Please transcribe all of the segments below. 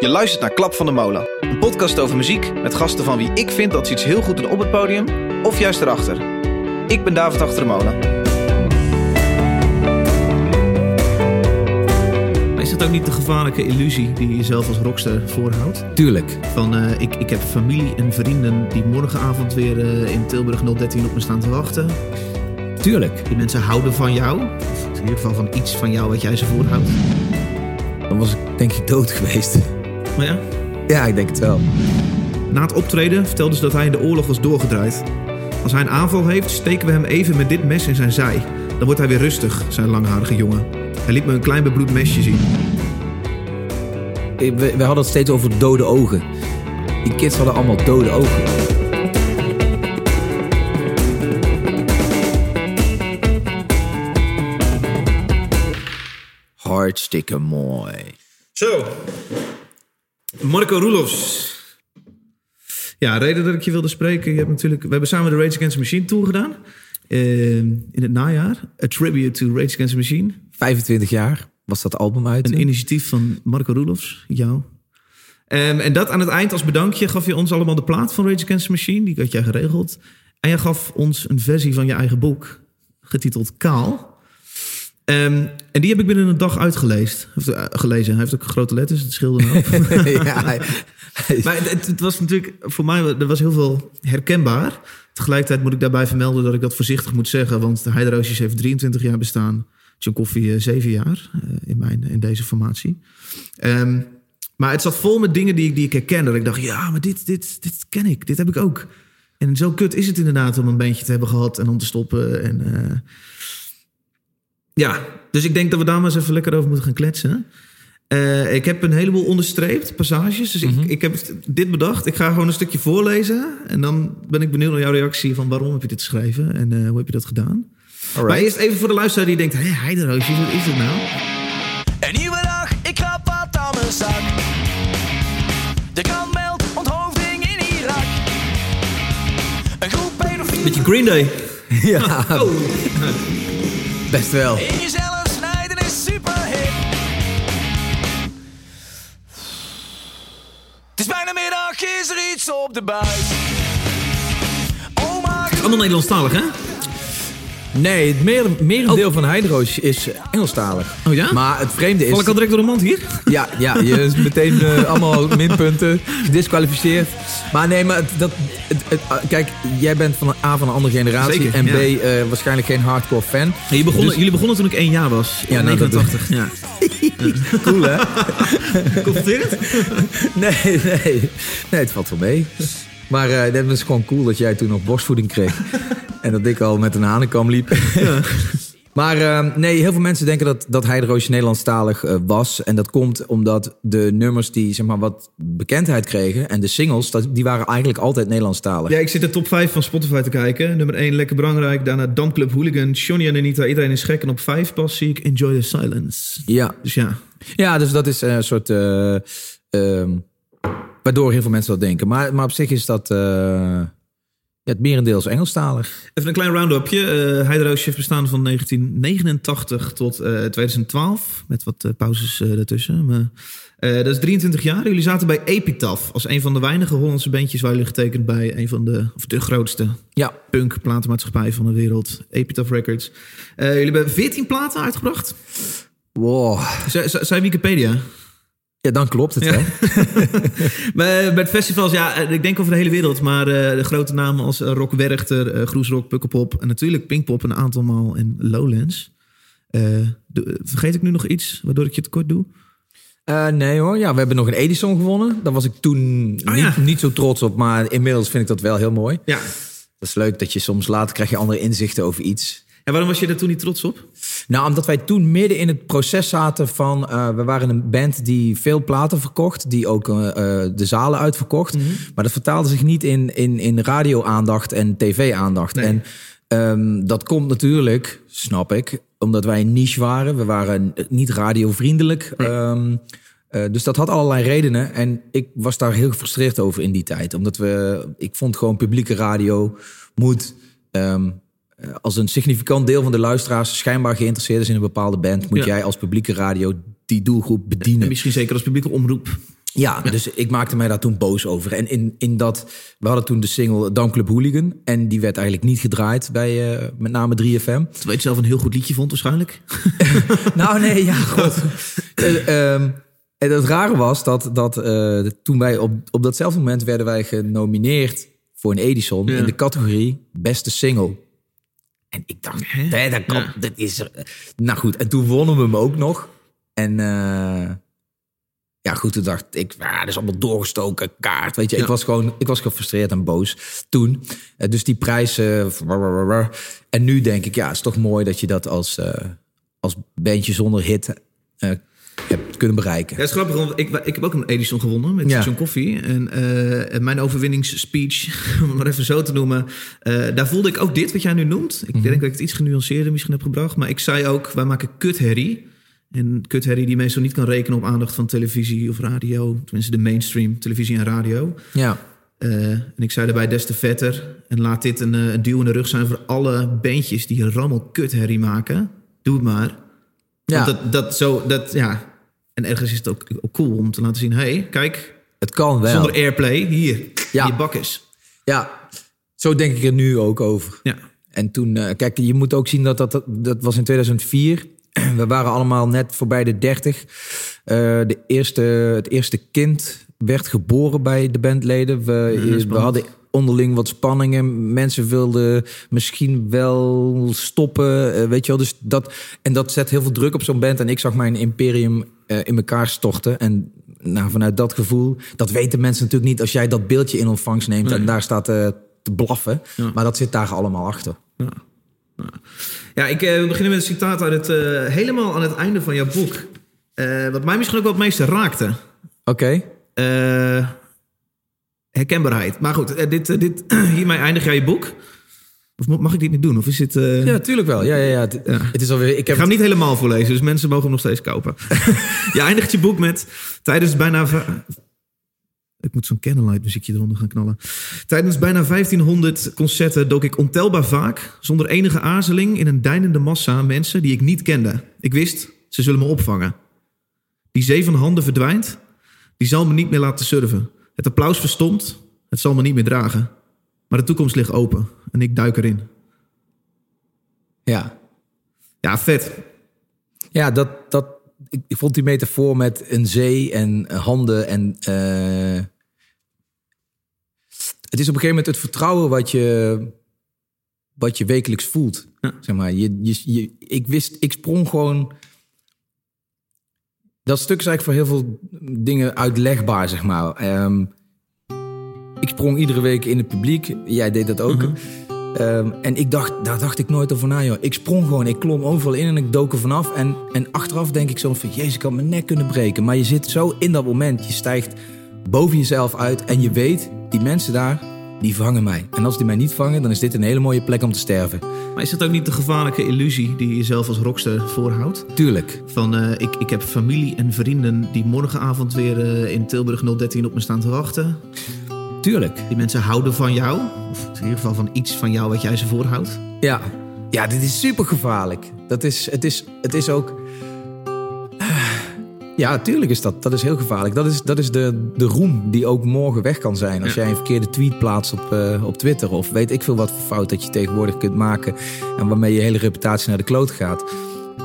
Je luistert naar Klap van de Molen, een podcast over muziek met gasten van wie ik vind dat ze iets heel goed doen op het podium of juist erachter. Ik ben David Achter de Molen. Maar is dat ook niet de gevaarlijke illusie die je jezelf als rockster voorhoudt? Tuurlijk. Van eh, ik, ik heb familie en vrienden die morgenavond weer eh, in Tilburg 013 op me staan te wachten. Tuurlijk. Die mensen houden van jou. Of in ieder geval van iets van jou wat jij ze voorhoudt. Dan was ik denk ik dood geweest. Maar ja, Ja, ik denk het wel. na het optreden vertelde ze dat hij in de oorlog was doorgedraaid. Als hij een aanval heeft, steken we hem even met dit mes in zijn zij. Dan wordt hij weer rustig, zijn langharige jongen. Hij liet me een klein bebloed mesje zien. We, we hadden het steeds over dode ogen. Die kids hadden allemaal dode ogen. Hartstikke mooi. Zo. Marco Roelofs. Ja, reden dat ik je wilde spreken. Je hebt natuurlijk, we hebben samen de Rage Against the Machine tour gedaan. eh, in het najaar. A tribute to Rage Against the Machine. 25 jaar was dat album uit. Een initiatief van Marco Roelofs, jou. Ehm, en dat aan het eind als bedankje gaf je ons allemaal de plaat van Rage Against the Machine. Die had jij geregeld. En jij gaf ons een versie van je eigen boek, getiteld Kaal. Ehm, en die heb ik binnen een dag uitgelezen. Of, eh, gelezen. Hij heeft ook grote letters, het scheelde ja, hij- hij- Maar het, het was natuurlijk voor mij er was heel veel herkenbaar. Tegelijkertijd moet ik daarbij vermelden dat ik dat voorzichtig moet zeggen. Want de Heideroosjes heeft 23 jaar bestaan. John Coffee eh, 7 jaar eh, in, mijn, in deze formatie. Ehm, maar het zat vol met dingen die ik, die ik herkende. Dat ik dacht, ja, maar dit, dit, dit ken ik. Dit heb ik ook. En zo kut is het inderdaad om een bandje te hebben gehad en om te stoppen. En, eh, ja, dus ik denk dat we daar maar eens even lekker over moeten gaan kletsen. Eh, ik heb een heleboel onderstreept, passages. Dus ik, ik heb dit bedacht. Ik ga gewoon een stukje voorlezen. En dan ben ik benieuwd naar jouw reactie van waarom heb je dit geschreven en eh, hoe heb je dat gedaan. Maar eerst even voor de luisteraar die denkt, hé, Heideroosjes, wat is dit nou? Een nieuwe dag, ik krap wat aan mijn zak. De krant meldt onthoofding in Irak. Een groep pedofielen Beetje Green Day. ja, best wel. in jezelf snijden is super hip. Het is bijna middag, is er iets op de buis. Oma, Allemaal Nederlandstalig, hè? Nee, het meer, merendeel van Heideroos is Engelstalig. Oh ja? Maar het vreemde is... Val ik al direct door de mand hier? Ja, ja, je is meteen eh, allemaal minpunten, gedisqualificeerd. Maar nee, maar het- dat, het, het- ah, kijk, jij bent van A van een andere generatie Zeker, en ja. B eh, waarschijnlijk geen hardcore fan. Jullie begonnen, Dus- jullie begonnen toen ik één jaar was. Ja, Ja, nou, dat 89. Ja. Cool hè? Confronterend? Nee, nee, nee, het valt wel mee. Maar eh dat is gewoon cool dat jij toen nog borstvoeding kreeg. En dat ik al met een hanenkam liep. Maar eh, nee, heel veel mensen denken dat, dat Heideroosje Nederlandstalig eh, was. En dat komt omdat de nummers die zeg maar, wat bekendheid kregen... en de singles, dat, die waren eigenlijk altijd Nederlandstalig. Ja, ik zit de top 5 van Spotify te kijken. Nummer 1, Lekker Belangrijk. Daarna Damclub Hooligan, Johnny en Anita. Iedereen is gek. En op 5 pas zie ik Enjoy the Silence. Ja, Dus ja. ja dus dat is eh, een soort... eh, ehm, waardoor heel veel mensen dat denken. Maar, maar op zich is dat... eh, ja, het merendeel is Engelstalig. Even een klein round-upje. Uh, Heideroosje heeft bestaan van 1989 tot eh, 2012. Met wat eh, pauzes eh, daartussen. Maar, eh, dat is 23 jaar. Jullie zaten bij Epitaph. Als een van de weinige Hollandse bandjes waar jullie getekend bij een van de, of de grootste Ja, punk platenmaatschappij van de wereld. Epitaph Records. Eh, jullie hebben 14 platen uitgebracht. wow. Zijn Wikipedia. Ja, dan klopt het, Ja. hè? Maar bij het festivals, ja, eh, ik denk over de hele wereld. Maar eh, de grote namen als eh, Rock Werchter, eh, Groesrock, Pukkelpop... en natuurlijk Pinkpop een aantal maal en Lowlands. Eh, de- vergeet ik nu nog iets waardoor ik je tekort doe? Eh, nee hoor, ja, we hebben nog een Edison gewonnen. Daar was ik toen Oh, niet, ja. niet zo trots op, maar inmiddels vind ik dat wel heel mooi. Ja. Dat is leuk dat je soms later krijg je andere inzichten over iets. En waarom was je daar toen niet trots op? Nou, omdat wij toen midden in het proces zaten van... eh, we waren een band die veel platen verkocht, die ook eh, eh, de zalen uitverkocht. Maar dat vertaalde zich niet in, in, in radio-aandacht en tv-aandacht. Nee. En ehm, dat komt natuurlijk, snap ik, omdat wij een niche waren. We waren niet radiovriendelijk. Ehm, eh, dus dat had allerlei redenen. En ik was daar heel gefrustreerd over in die tijd. Omdat we, ik vond gewoon publieke radio moet... ehm, eh, als een significant deel van de luisteraars schijnbaar geïnteresseerd is in een bepaalde band, moet Ja. jij als publieke radio die doelgroep En bedienen. misschien zeker als publieke omroep. Ja, dus ik maakte mij daar toen boos over. En in, in dat, we hadden toen de single Dam Club Hooligan. En die werd eigenlijk niet gedraaid bij uh, met name 3FM. Terwijl je het zelf een heel goed liedje vond waarschijnlijk. nou nee, ja, god. uh, um, en het rare was dat, dat uh, toen wij op, op datzelfde moment werden wij genomineerd voor een Edison ja. in de categorie beste single. En ik dacht, hè, dat, kan, ja. dat is er. Nou goed, en toen wonnen we hem ook nog. En uh, ja, goed, toen dacht ik, ja, dat is allemaal doorgestoken kaart. Weet je, ja. ik was gewoon, ik was gefrustreerd en boos toen. Uh, dus die prijzen. Uh, en nu denk ik, ja, het is toch mooi dat je dat als, als bandje zonder hit hebt kunnen bereiken. Ja, het is grappig, want ik, ik heb ook een Edison gewonnen met ja. John Coffee. En uh, mijn overwinningsspeech, om maar even zo te noemen, uh, daar voelde ik ook dit wat jij nu noemt. Ik mm -hmm. denk dat ik het iets genuanceerder misschien heb gebracht. Maar ik zei ook, wij maken kutherrie. En kutherrie die meestal niet kan rekenen op aandacht van televisie of radio. Tenminste de mainstream, televisie en radio. Ja. Uh, en ik zei daarbij des te vetter. En laat dit een, een duw in de rug zijn voor alle bandjes die rammel kutherrie maken. Doe het maar. Ja. Want dat, dat, zo, dat, ja, en ergens is het ook, ook cool om te laten zien: hey, kijk, het kan wel. Zonder airplay, hier, ja. je bak is. Ja, zo denk ik er nu ook over. Ja. En toen, uh, kijk, je moet ook zien dat dat, dat, dat was in 2004. We waren allemaal net voorbij de 30. Uh, de eerste, het eerste kind werd geboren bij de bandleden. We, we hadden onderling wat spanningen. Mensen wilden misschien wel stoppen, uh, weet je wel. Dus dat, en dat zet heel veel druk op zo'n band. En ik zag mijn imperium uh, in elkaar storten. En nou, vanuit dat gevoel, dat weten mensen natuurlijk niet... als jij dat beeldje in ontvangst neemt nee. en daar staat uh, te blaffen. Ja. Maar dat zit daar allemaal achter. Ja, ja. ik we beginnen met een citaat uit het... helemaal aan het einde van jouw boek. wat mij misschien ook wel het meeste raakte. Oké. Okay herkenbaarheid. Maar goed, dit, dit, hiermee eindig jij je boek. Of mag ik dit niet doen? Of is het, uh... Ja, natuurlijk wel. Ja, ja, ja. Het, ja. het is alweer, ik, heb ik ga hem niet helemaal voorlezen, dus mensen mogen hem nog steeds kopen. je eindigt je boek met... Tijdens bijna... Ik moet zo'n candlelight muziekje eronder gaan knallen. Tijdens bijna 1500 concerten dook ik ontelbaar vaak... zonder enige aarzeling in een deinende massa mensen die ik niet kende. Ik wist, ze zullen me opvangen. Die zee van handen verdwijnt. Die zal me niet meer laten surfen. Het applaus verstomt, het zal me niet meer dragen. Maar de toekomst ligt open en ik duik erin. Ja. Ja, vet. Ja, dat, dat, ik, ik vond die metafoor met een zee en handen en... Uh, het is op een gegeven moment het vertrouwen wat je, wat je wekelijks voelt. Ja. Zeg maar, je, je, je, ik wist, ik sprong gewoon dat stuk is eigenlijk voor heel veel dingen uitlegbaar, zeg maar. Um, ik sprong iedere week in het publiek. Jij deed dat ook. Uh -huh. um, en ik dacht, daar dacht ik nooit over na, joh. Ik sprong gewoon, ik klom overal in en ik dook er vanaf. En, en achteraf denk ik zo van, jezus, ik had mijn nek kunnen breken. Maar je zit zo in dat moment, je stijgt boven jezelf uit. En je weet, die mensen daar, die vangen mij. En als die mij niet vangen, dan is dit een hele mooie plek om te sterven. Maar is dat ook niet de gevaarlijke illusie die je jezelf als rockster voorhoudt? Tuurlijk. Van uh, ik, ik heb familie en vrienden die morgenavond weer uh, in Tilburg 013 op me staan te wachten. Tuurlijk. Die mensen houden van jou. Of in ieder geval van iets van jou wat jij ze voorhoudt. Ja, ja dit is super gevaarlijk. Dat is, het, is, het is ook. Ja, tuurlijk is dat. Dat is heel gevaarlijk. Dat is, dat is de, de roem die ook morgen weg kan zijn. Als jij een verkeerde tweet plaatst op, uh, op Twitter. Of weet ik veel wat voor fout dat je tegenwoordig kunt maken. En waarmee je hele reputatie naar de kloot gaat.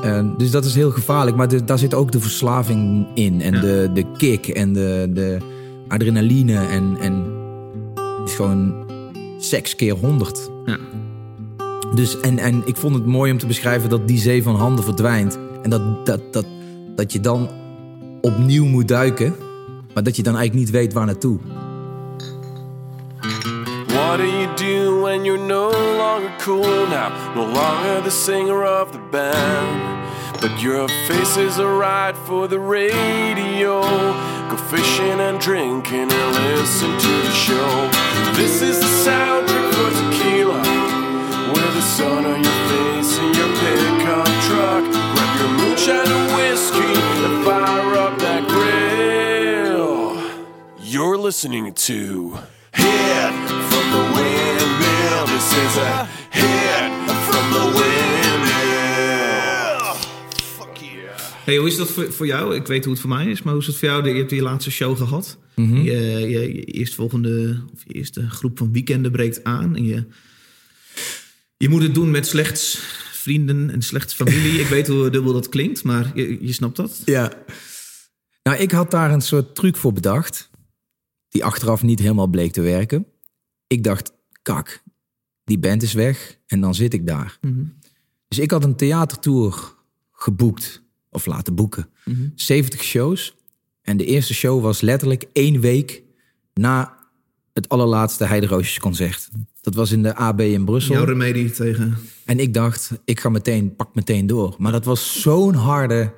Uh, dus dat is heel gevaarlijk. Maar de, daar zit ook de verslaving in. En ja. de, de kick en de, de adrenaline. En, en het is gewoon seks keer honderd. Ja. Dus, en, en ik vond het mooi om te beschrijven dat die zee van handen verdwijnt. En dat, dat, dat, dat je dan opnieuw moet duiken, maar dat je dan eigenlijk niet weet waar naartoe. What do you do when you're no longer cool now? No longer the singer of the band. But your face is alright for the radio. Go fishing and drinking and listen to the show. This is the soundtrack for tequila. With the sun on your face and your pickup truck. Grab your moonshine and whiskey and fire up that grill. You're listening to Hit from the Windmill. This is a hit from the windmill. Fuck yeah. Hey, hoe is dat voor, voor jou? Ik weet hoe het voor mij is, maar hoe is het voor jou? Je hebt je laatste show gehad. Mhm. je, je, je eerstvolgende, of je eerste groep van weekenden breekt aan. En je, je moet het doen met slechts vrienden en slechts familie. ik weet hoe dubbel dat klinkt, maar je, je snapt dat. Ja. Nou, ik had daar een soort truc voor bedacht. Die achteraf niet helemaal bleek te werken. Ik dacht, kak, die band is weg en dan zit ik daar. Dus ik had een theatertour geboekt, of laten boeken. 70 shows. En de eerste show was letterlijk één week na het allerlaatste Heideroosjes concert. Dat was in de AB in Brussel. Jouw remedie tegen... En ik dacht, ik ga meteen, pak meteen door. Maar dat was zo'n harde,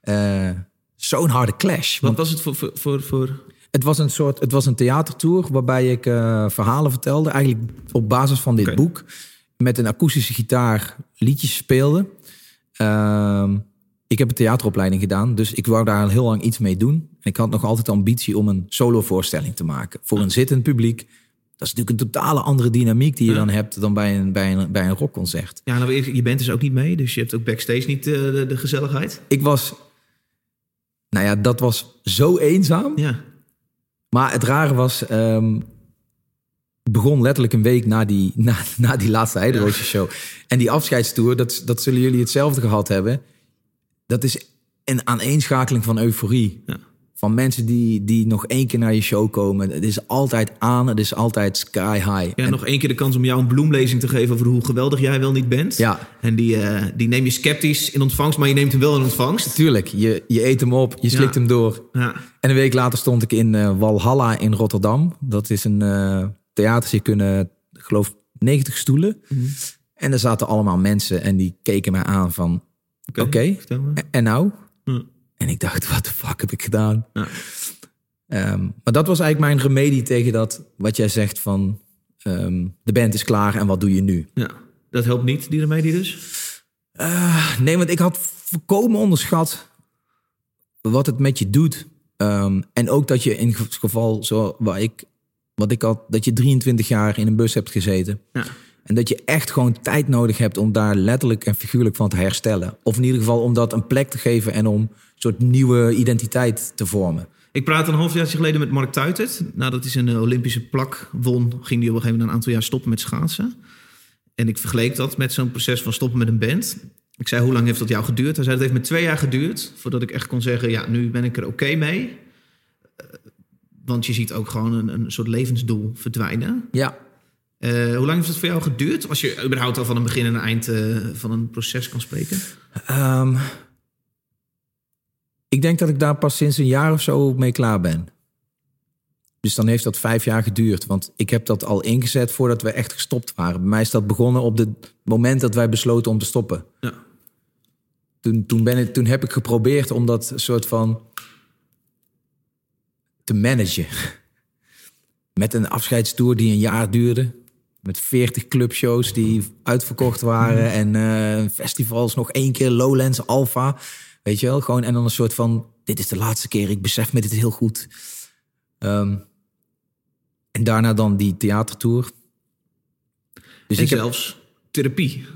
eh, zo'n harde clash. Wat was het voor... voor, voor, voor... het was een soort, het was een theatertour waarbij ik eh, verhalen vertelde, eigenlijk op basis van dit boek, met een akoestische gitaar liedjes speelde. Ehm, ik heb een theateropleiding gedaan, dus ik wou daar heel lang iets mee doen. En ik had nog altijd de ambitie om een solovoorstelling te maken voor een zittend publiek. Dat is natuurlijk een totale andere dynamiek die je Ja. dan hebt dan bij een, bij een, bij een rockconcert. Ja, nou, je bent dus ook niet mee, dus je hebt ook backstage niet eh, de, de gezelligheid. Ik was, nou ja, dat was zo eenzaam. Ja, Maar het rare was, het begon letterlijk een week na die, na, na die laatste Heideroosje show. En die afscheidstour, dat, dat zullen jullie hetzelfde gehad hebben. Dat is een aaneenschakeling van euforie. Ja. Van mensen die, die nog één keer naar je show komen. Het is altijd aan, het is altijd sky high. ja En- nog één keer de kans om jou een bloemlezing te geven over hoe geweldig jij wel niet bent. Ja. En die, eh, die neem je sceptisch in ontvangst, maar je neemt hem wel in ontvangst. Tuurlijk, je, je eet hem op, je slikt Ja. hem door. Ja, En een week later stond ik in eh, Walhalla in Rotterdam. Dat is een eh theater, kunnen, ik geloof, 90 stoelen. En er zaten allemaal mensen en die keken mij aan van, oké, en- nou? En ik dacht, wat de fuck heb ik gedaan? Ja. Ehm, maar dat was eigenlijk mijn remedie tegen dat, wat jij zegt van, ehm, de band is klaar en wat doe je nu? Ja, dat helpt niet, die remedie dus. Eh, nee, want ik had volkomen onderschat wat het met je doet. Ehm, en ook dat je in het geval, zo, waar ik, wat ik had, dat je 23 jaar in een bus hebt gezeten. Ja. En dat je echt gewoon tijd nodig hebt om daar letterlijk en figuurlijk van te herstellen. Of in ieder geval om dat een plek te geven en om soort nieuwe identiteit te vormen. Ik praatte een half jaar geleden met Mark Tuitert. Nadat hij zijn eh, Olympische plak won, ging hij op een gegeven moment een aantal jaar stoppen met schaatsen. En ik vergeleek dat met zo'n proces van stoppen met een band. Ik zei, hoe lang heeft dat jou geduurd? Hij zei, het heeft me twee jaar geduurd voordat ik echt kon zeggen, ja, nu ben ik er oké mee. Eh, want je ziet ook gewoon een, een soort levensdoel verdwijnen. Ja, Eh, hoe lang heeft het voor jou geduurd? Als je überhaupt al van een begin en een eind van een proces kan spreken. Ehm, ik denk dat ik daar pas sinds een jaar of zo mee klaar ben. Dus dan heeft dat vijf jaar geduurd. Want ik heb dat al ingezet voordat we echt gestopt waren. Bij mij is dat begonnen op het moment dat wij besloten om te stoppen. Ja. Toen, toen, ben ik, toen heb ik geprobeerd om dat soort van te managen. Met een afscheidstour die een jaar duurde. Met 40 clubshows die uitverkocht waren. En eh, festivals nog één keer Lowlands Alpha. Weet je wel? Gewoon, en dan een soort van... Dit is de laatste keer, ik besef me dit heel goed. Ehm, en daarna dan die theatertour. Dus en ik heb, zelfs therapie.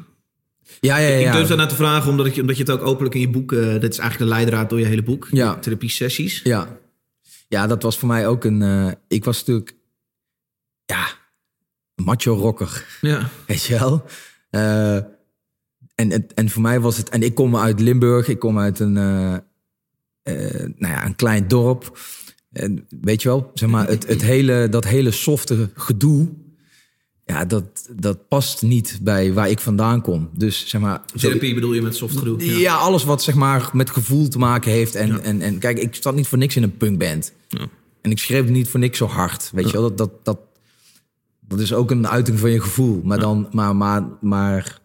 ja, ja, ja. Ik durf daarna te vragen, omdat, ik, omdat je het ook openlijk in je boek... eh dat is eigenlijk de leidraad door je hele boek. Ja. Therapie-sessies. Ja. ja, dat was voor mij ook een... eh, ik was natuurlijk... Ja, macho rocker. Ja. Weet je wel? Eh, en, en, en voor mij was het... En ik kom uit Limburg. Ik kom uit een, eh, eh, nou ja, een klein dorp. En weet je wel? Zeg maar, het, het hele, dat hele softe gedoe... Ja, dat, dat past niet bij waar ik vandaan kom. Dus zeg maar... zo- Therapie bedoel je met soft gedoe. ja. alles wat zeg maar met gevoel te maken heeft. En, en, en kijk, ik zat niet voor niks in een punkband. Ja. En ik schreef niet voor niks zo hard. Weet je wel, dat, dat, dat, dat is ook een uiting van je gevoel. Maar dan, maar, maar, maar.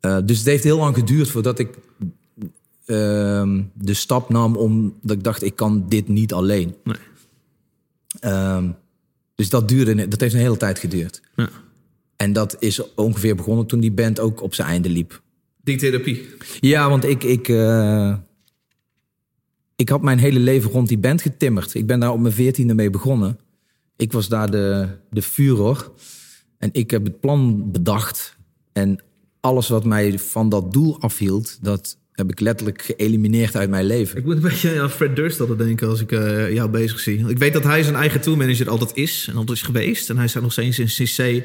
Eh, dus het heeft heel lang geduurd voordat ik ehm, de stap nam om dat ik dacht, ik kan dit niet alleen. Nee. Ehm, dus dat duurde, dat heeft een hele tijd geduurd. Ja. En dat is ongeveer begonnen toen die band ook op zijn einde liep. Die therapie. Ja, want ik, ik, eh, ik had mijn hele leven rond die band getimmerd. Ik ben daar op mijn veertiende mee begonnen. Ik was daar de, de Führer. En ik heb het plan bedacht. En alles wat mij van dat doel afhield, dat, heb ik letterlijk geëlimineerd uit mijn leven. Ik moet een beetje aan Fred Durst altijd denken als ik eh, jou bezig zie. Ik weet dat hij zijn eigen tourmanager altijd is en altijd is geweest. En hij staat nog steeds in CC.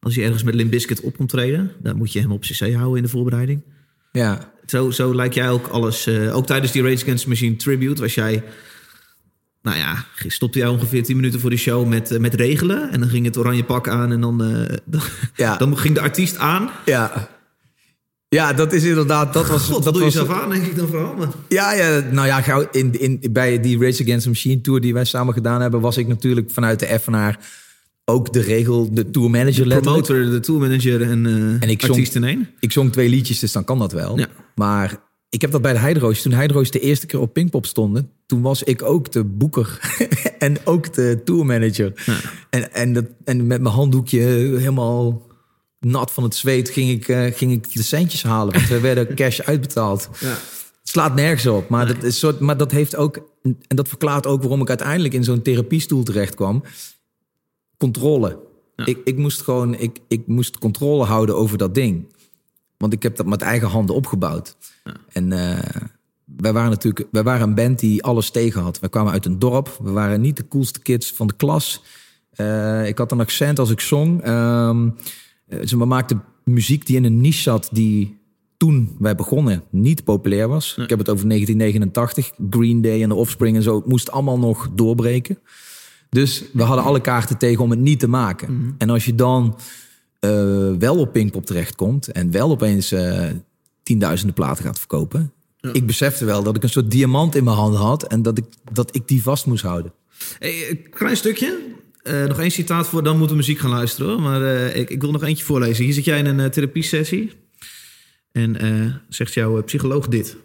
Als hij ergens met Limp Bizkit op komt treden, dan moet je hem op CC houden in de voorbereiding. Ja, Zo, zo lijkt jij ook alles. eh, ook tijdens die Rage Against the Machine tribute was jij. Nou ja, stopte jij ongeveer 10 minuten voor de show met, eh, met regelen. En dan ging het oranje pak aan en dan, eh, dan, Ja. dan ging de artiest aan. ja. Ja, dat is inderdaad. Dat was. God, dat doe je zelf aan, denk ik dan vooral. Maar, Ja, ja, nou ja, in, in, bij die Race Against the Machine tour die wij samen gedaan hebben, was ik natuurlijk vanuit de Effenaar ook de regel, de tourmanager letterlijk. promotor, de tourmanager en, eh En ik zong- artiest in één. Ik zong twee liedjes, dus dan kan dat wel. Ja. Maar ik heb dat bij de Heideroos. Toen Heideroos de eerste keer op Pinkpop stonden, toen was ik ook de boeker en ook de tourmanager. En, en, dat, en met mijn handdoekje helemaal nat van het zweet ging ik, eh, ging ik de centjes halen. Want we werden cash uitbetaald. Ja. Het slaat nergens op. Maar, dat is soort, maar dat heeft ook. En dat verklaart ook waarom ik uiteindelijk in zo'n therapiestoel terecht kwam. Controle. Ik, ik moest gewoon. Ik, ik moest controle houden over dat ding. Want ik heb dat met eigen handen opgebouwd. En eh, wij waren natuurlijk. Wij waren een band die alles tegen had. We kwamen uit een dorp. We waren niet de coolste kids van de klas. Eh, ik had een accent als ik zong. Ehm, eh, ze maakten muziek die in een niche zat die toen wij begonnen niet populair was. Ik heb het over 1989. Green Day en de Offspring en zo. Het moest allemaal nog doorbreken. Dus we hadden alle kaarten tegen om het niet te maken. En als je dan eh, wel op Pinkpop terechtkomt... en wel opeens eh, tienduizenden platen gaat verkopen... Ik besefte wel dat ik een soort diamant in mijn handen had... en dat ik, dat ik die vast moest houden. Hey, een klein stukje. Eh, nog één citaat voor, dan moeten we muziek gaan luisteren. Hoor. Maar eh, ik, ik wil nog eentje voorlezen. Hier zit jij in een uh, therapiesessie. En eh, zegt jouw uh, psycholoog dit.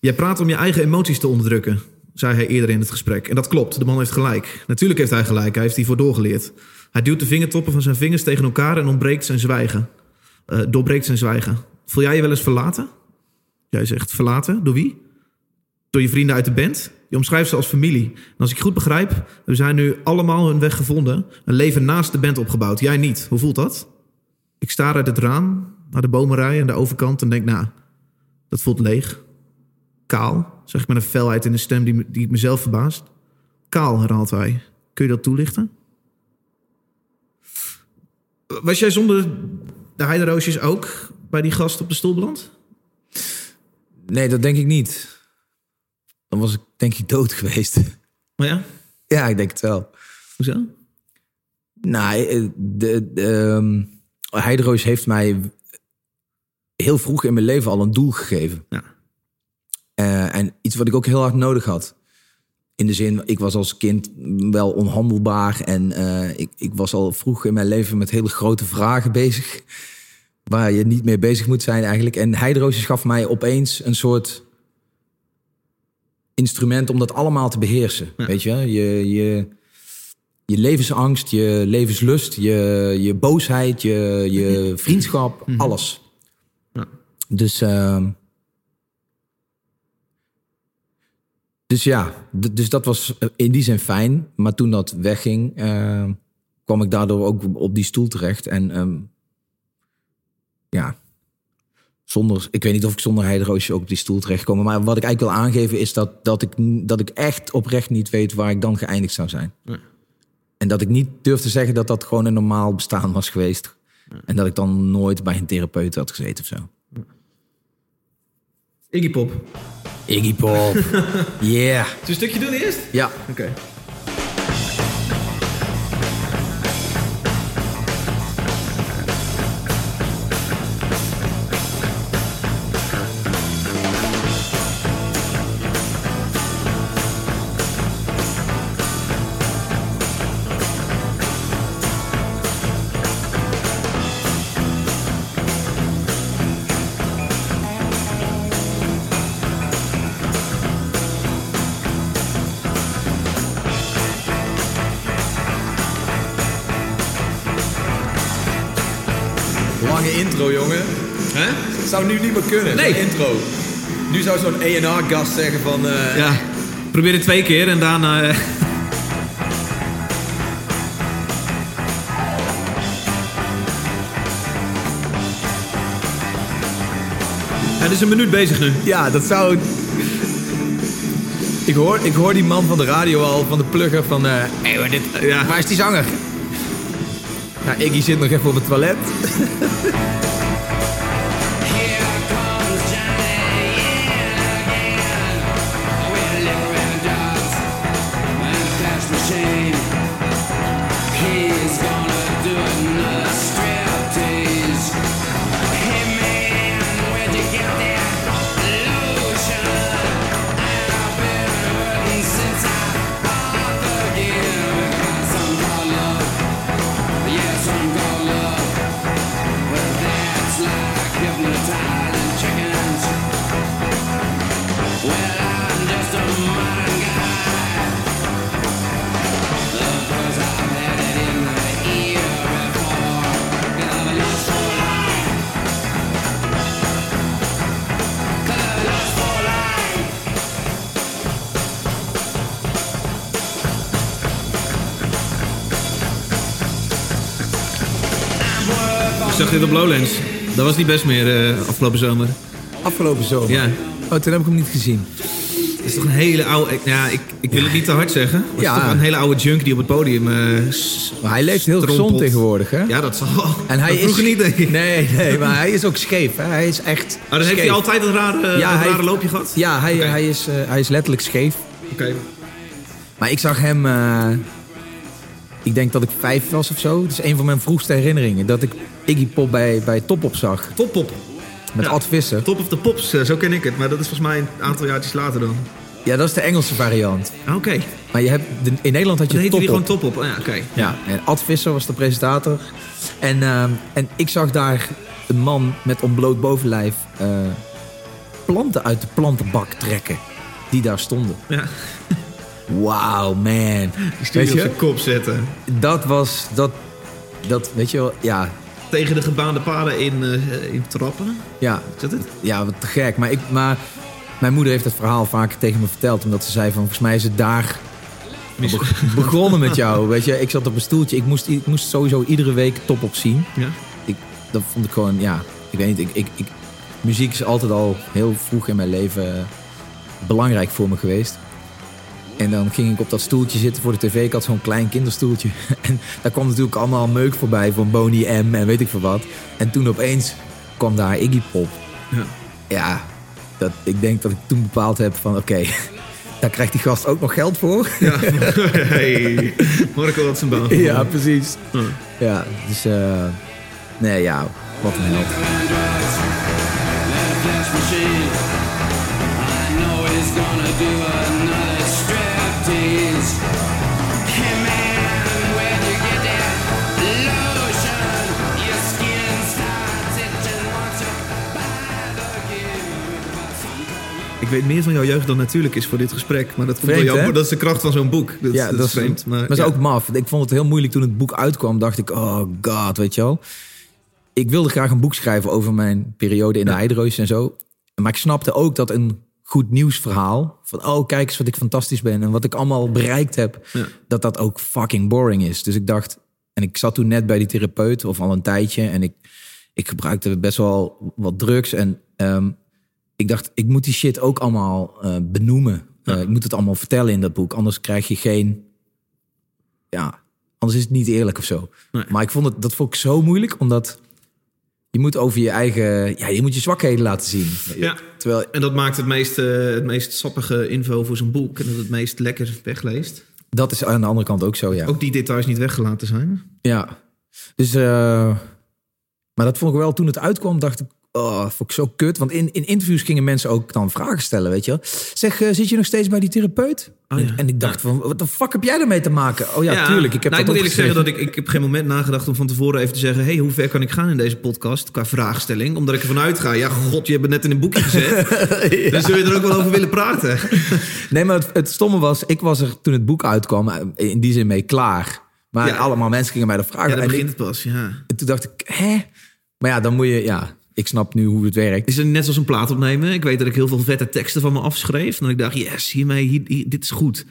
Jij praat om je eigen emoties te onderdrukken, zei hij eerder in het gesprek. En dat klopt, de man heeft gelijk. Natuurlijk heeft hij gelijk, hij heeft hiervoor doorgeleerd. Hij duwt de vingertoppen van zijn vingers tegen elkaar en ontbreekt zijn zwijgen. Uh, doorbreekt zijn zwijgen. Voel jij je wel eens verlaten? Jij zegt verlaten, door wie? Door je vrienden uit de band? Je omschrijft ze als familie. En als ik goed begrijp, we zijn nu allemaal hun weg gevonden. Een leven naast de band opgebouwd. Jij niet. Hoe voelt dat? Ik sta uit het raam naar de bomenrij aan de overkant en denk. Nou, dat voelt leeg. Kaal, zeg ik met een felheid in de stem die, die mezelf verbaast. Kaal, herhaalt hij. Kun je dat toelichten? Was jij zonder de heideroosjes ook bij die gast op de stoel beland? Nee, dat denk ik niet. Dan was ik denk ik dood geweest. Maar ja? Ja, ik denk het wel. Hoezo? Nou, de, de, um, Heideroos heeft mij heel vroeg in mijn leven al een doel gegeven. Ja. Uh, en iets wat ik ook heel hard nodig had. In de zin, ik was als kind wel onhandelbaar. En uh, ik, ik was al vroeg in mijn leven met hele grote vragen bezig. Waar je niet mee bezig moet zijn eigenlijk. En Heideroosjes gaf mij opeens een soort instrument om dat allemaal te beheersen. Ja. Weet je, je, je, je levensangst, je levenslust, je, je boosheid, je, je vriendschap, mm -hmm. alles. Ja. Dus, uh, dus ja, dus dat was in die zin fijn. Maar toen dat wegging, uh, kwam ik daardoor ook op die stoel terecht. En um, ja, zonder, ik weet niet of ik zonder heideroosje ook op die stoel terechtkom. Maar wat ik eigenlijk wil aangeven is dat, dat, ik, dat ik echt oprecht niet weet waar ik dan geëindigd zou zijn. Ja. En dat ik niet durf te zeggen dat dat gewoon een normaal bestaan was geweest. Ja. En dat ik dan nooit bij een therapeut had gezeten of zo. Ja. Iggy Pop. Iggy Pop. yeah. Zullen we een stukje doen eerst? Ja. Oké. Okay. Zou nu niet meer kunnen, nee. intro. Nu zou zo'n A&R-gast zeggen van... Uh... Ja, probeer het twee keer en daarna... Uh... En het is een minuut bezig nu. Ja, dat zou... Ik hoor, ik hoor die man van de radio al, van de plugger, van... eh hey, maar dit, Ja. Waar is die zanger? Nou, Iggy zit nog even op het toilet. Dit op Lowlands. Dat was niet best meer eh, afgelopen zomer. Afgelopen zomer. Ja. Oh, toen heb ik hem niet gezien. Het is toch een hele oude... Ja, ik, ik wil het niet te hard zeggen. Maar het Ja. is toch een hele oude junk die op het podium... s- Maar hij leeft heel gezond tegenwoordig, hè? Ja, dat zal wel. En hij Dat vroeger is... niet, denk ik. Nee, nee, maar hij is ook scheef. Hè? Hij is echt Maar dan heeft hij altijd een rare, Ja, een hij rare loopje gehad? Ja, hij, hij, is, eh, hij is letterlijk scheef. Oké. Maar ik zag hem... ik denk dat ik vijf was of zo. Het is een van mijn vroegste herinneringen. Dat ik Iggy Pop bij, bij Top op zag. Top Pop. Met Ja. Ad Visser. Top of the Pops, eh, zo ken ik het. Maar dat is volgens mij een aantal jaartjes later dan. Ja, dat is de Engelse variant. Ah, Oké. Maar je hebt, in Nederland had je heette Top gewoon Top Op. Ah, ja, oké. Ja, en Ad Visser was de presentator. En, ehm, en ik zag daar een man met ontbloot bovenlijf eh, planten uit de plantenbak trekken. Die daar stonden. Ja. Wauw, man. Die op je? zijn kop zetten. Dat was, dat, dat, weet je wel, ja, Tegen de gebaande paden in, eh, in trappen. ja, Is dat het? ja, wat te gek. Maar, ik, maar mijn moeder heeft het verhaal vaker tegen me verteld. Omdat ze zei van, volgens mij is het daar be- begonnen met jou. Weet je, ik zat op een stoeltje. Ik moest, ik moest sowieso iedere week top op zien. Ja. ik, dat vond ik gewoon, ja, ik weet niet, ik, ik, ik, muziek is altijd al heel vroeg in mijn leven eh, belangrijk voor me geweest. En dan ging ik op dat stoeltje zitten voor de tv. Ik had zo'n klein kinderstoeltje. En daar kwam natuurlijk allemaal meuk voorbij van Boney M en weet ik veel wat. En toen opeens kwam daar Iggy Pop. Ja. Ja, dat, ik denk dat ik toen bepaald heb van oké, daar krijgt die gast ook nog geld voor. Ja. hey. Marco had zijn baan. Ja, precies. Ja. Ja, dus eh, nee, ja, wat een held. Ik weet meer van jouw jeugd dan natuurlijk is voor dit gesprek. Maar dat, komt Vreemd, door jouw, hè? dat is de kracht van zo'n boek. Dat, ja, dat, is vreemd. Maar, Maar is ja. ook maf. Ik vond het heel moeilijk toen het boek uitkwam. Dacht ik, oh god, weet je wel. Ik wilde graag een boek schrijven over mijn periode in de Ja. Heidereus en zo. Maar ik snapte ook dat een goed nieuwsverhaal... van oh, kijk eens wat ik fantastisch ben... en wat ik allemaal bereikt heb... Ja. dat dat ook fucking boring is. Dus ik dacht... en ik zat toen net bij die therapeut, of al een tijdje... en ik, ik gebruikte best wel wat drugs... en ehm, ik dacht, ik moet die shit ook allemaal eh, benoemen. Eh, ik moet het allemaal vertellen in dat boek. Anders krijg je geen... Ja, anders is het niet eerlijk of zo. Nee. Maar ik vond het, dat vond ik zo moeilijk, omdat... Je moet over je eigen... Ja, je moet je zwakheden laten zien. Ja. Terwijl... En dat maakt het meest, eh, het meest sappige info voor zo'n boek. En dat het meest lekker wegleest. Dat is aan de andere kant ook zo, ja. Ook die details niet weggelaten zijn. Ja. Dus... maar dat vond ik wel, toen het uitkwam, dacht ik... Oh, vond ik zo kut. Want in, in interviews gingen mensen ook dan vragen stellen, weet je wel. Zeg, eh, zit je nog steeds bij die therapeut? Oh, ja. en, en ik dacht van, wat de fuck heb jij ermee te maken? Oh ja, tuurlijk. Ik heb nou, dat ik moet eerlijk zeggen dat ik, ik heb geen moment nagedacht om van tevoren even te zeggen... hey, hoe ver kan ik gaan in deze podcast qua vraagstelling? Omdat ik ervan uitga, ja god, je hebt het net in een boekje gezet. Dus zul je er ook wel over willen praten? Nee, maar het, het stomme was, ik was er toen het boek uitkwam, eh, in die zin mee klaar. Maar Ja. allemaal mensen gingen mij dat vragen. Ja, dan begint het pas, ja. en toen dacht ik, hè? Maar ja, dan moet je, ja, ik snap nu hoe het werkt. Is het net zoals een plaat opnemen? Ik weet dat ik heel veel vette teksten van me afschreef. En ik dacht, yes, hiermee, hier, hier- dit is goed.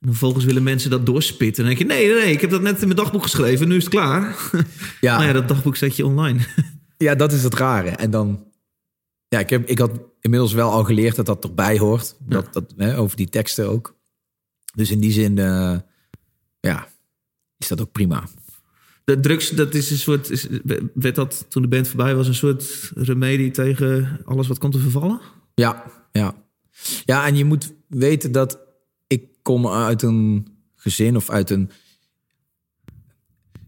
En vervolgens willen mensen dat doorspitten. En dan denk je, nee, nee, nee, ik heb dat net in mijn dagboek geschreven. Nu is het klaar. Ja. Maar ja, dat dagboek zet je online. Ja, dat is het rare. En dan, ja, ik, heb, ik had inmiddels wel al geleerd dat dat erbij hoort. Dat, dat, hè, over die teksten ook. Dus in die zin, eh, ja, is dat ook prima. De drugs, dat is een soort. Is, werd dat toen de band voorbij was, een soort remedie tegen alles wat komt te vervallen? Ja, ja. Ja, en je moet weten dat ik kom uit een gezin of uit een...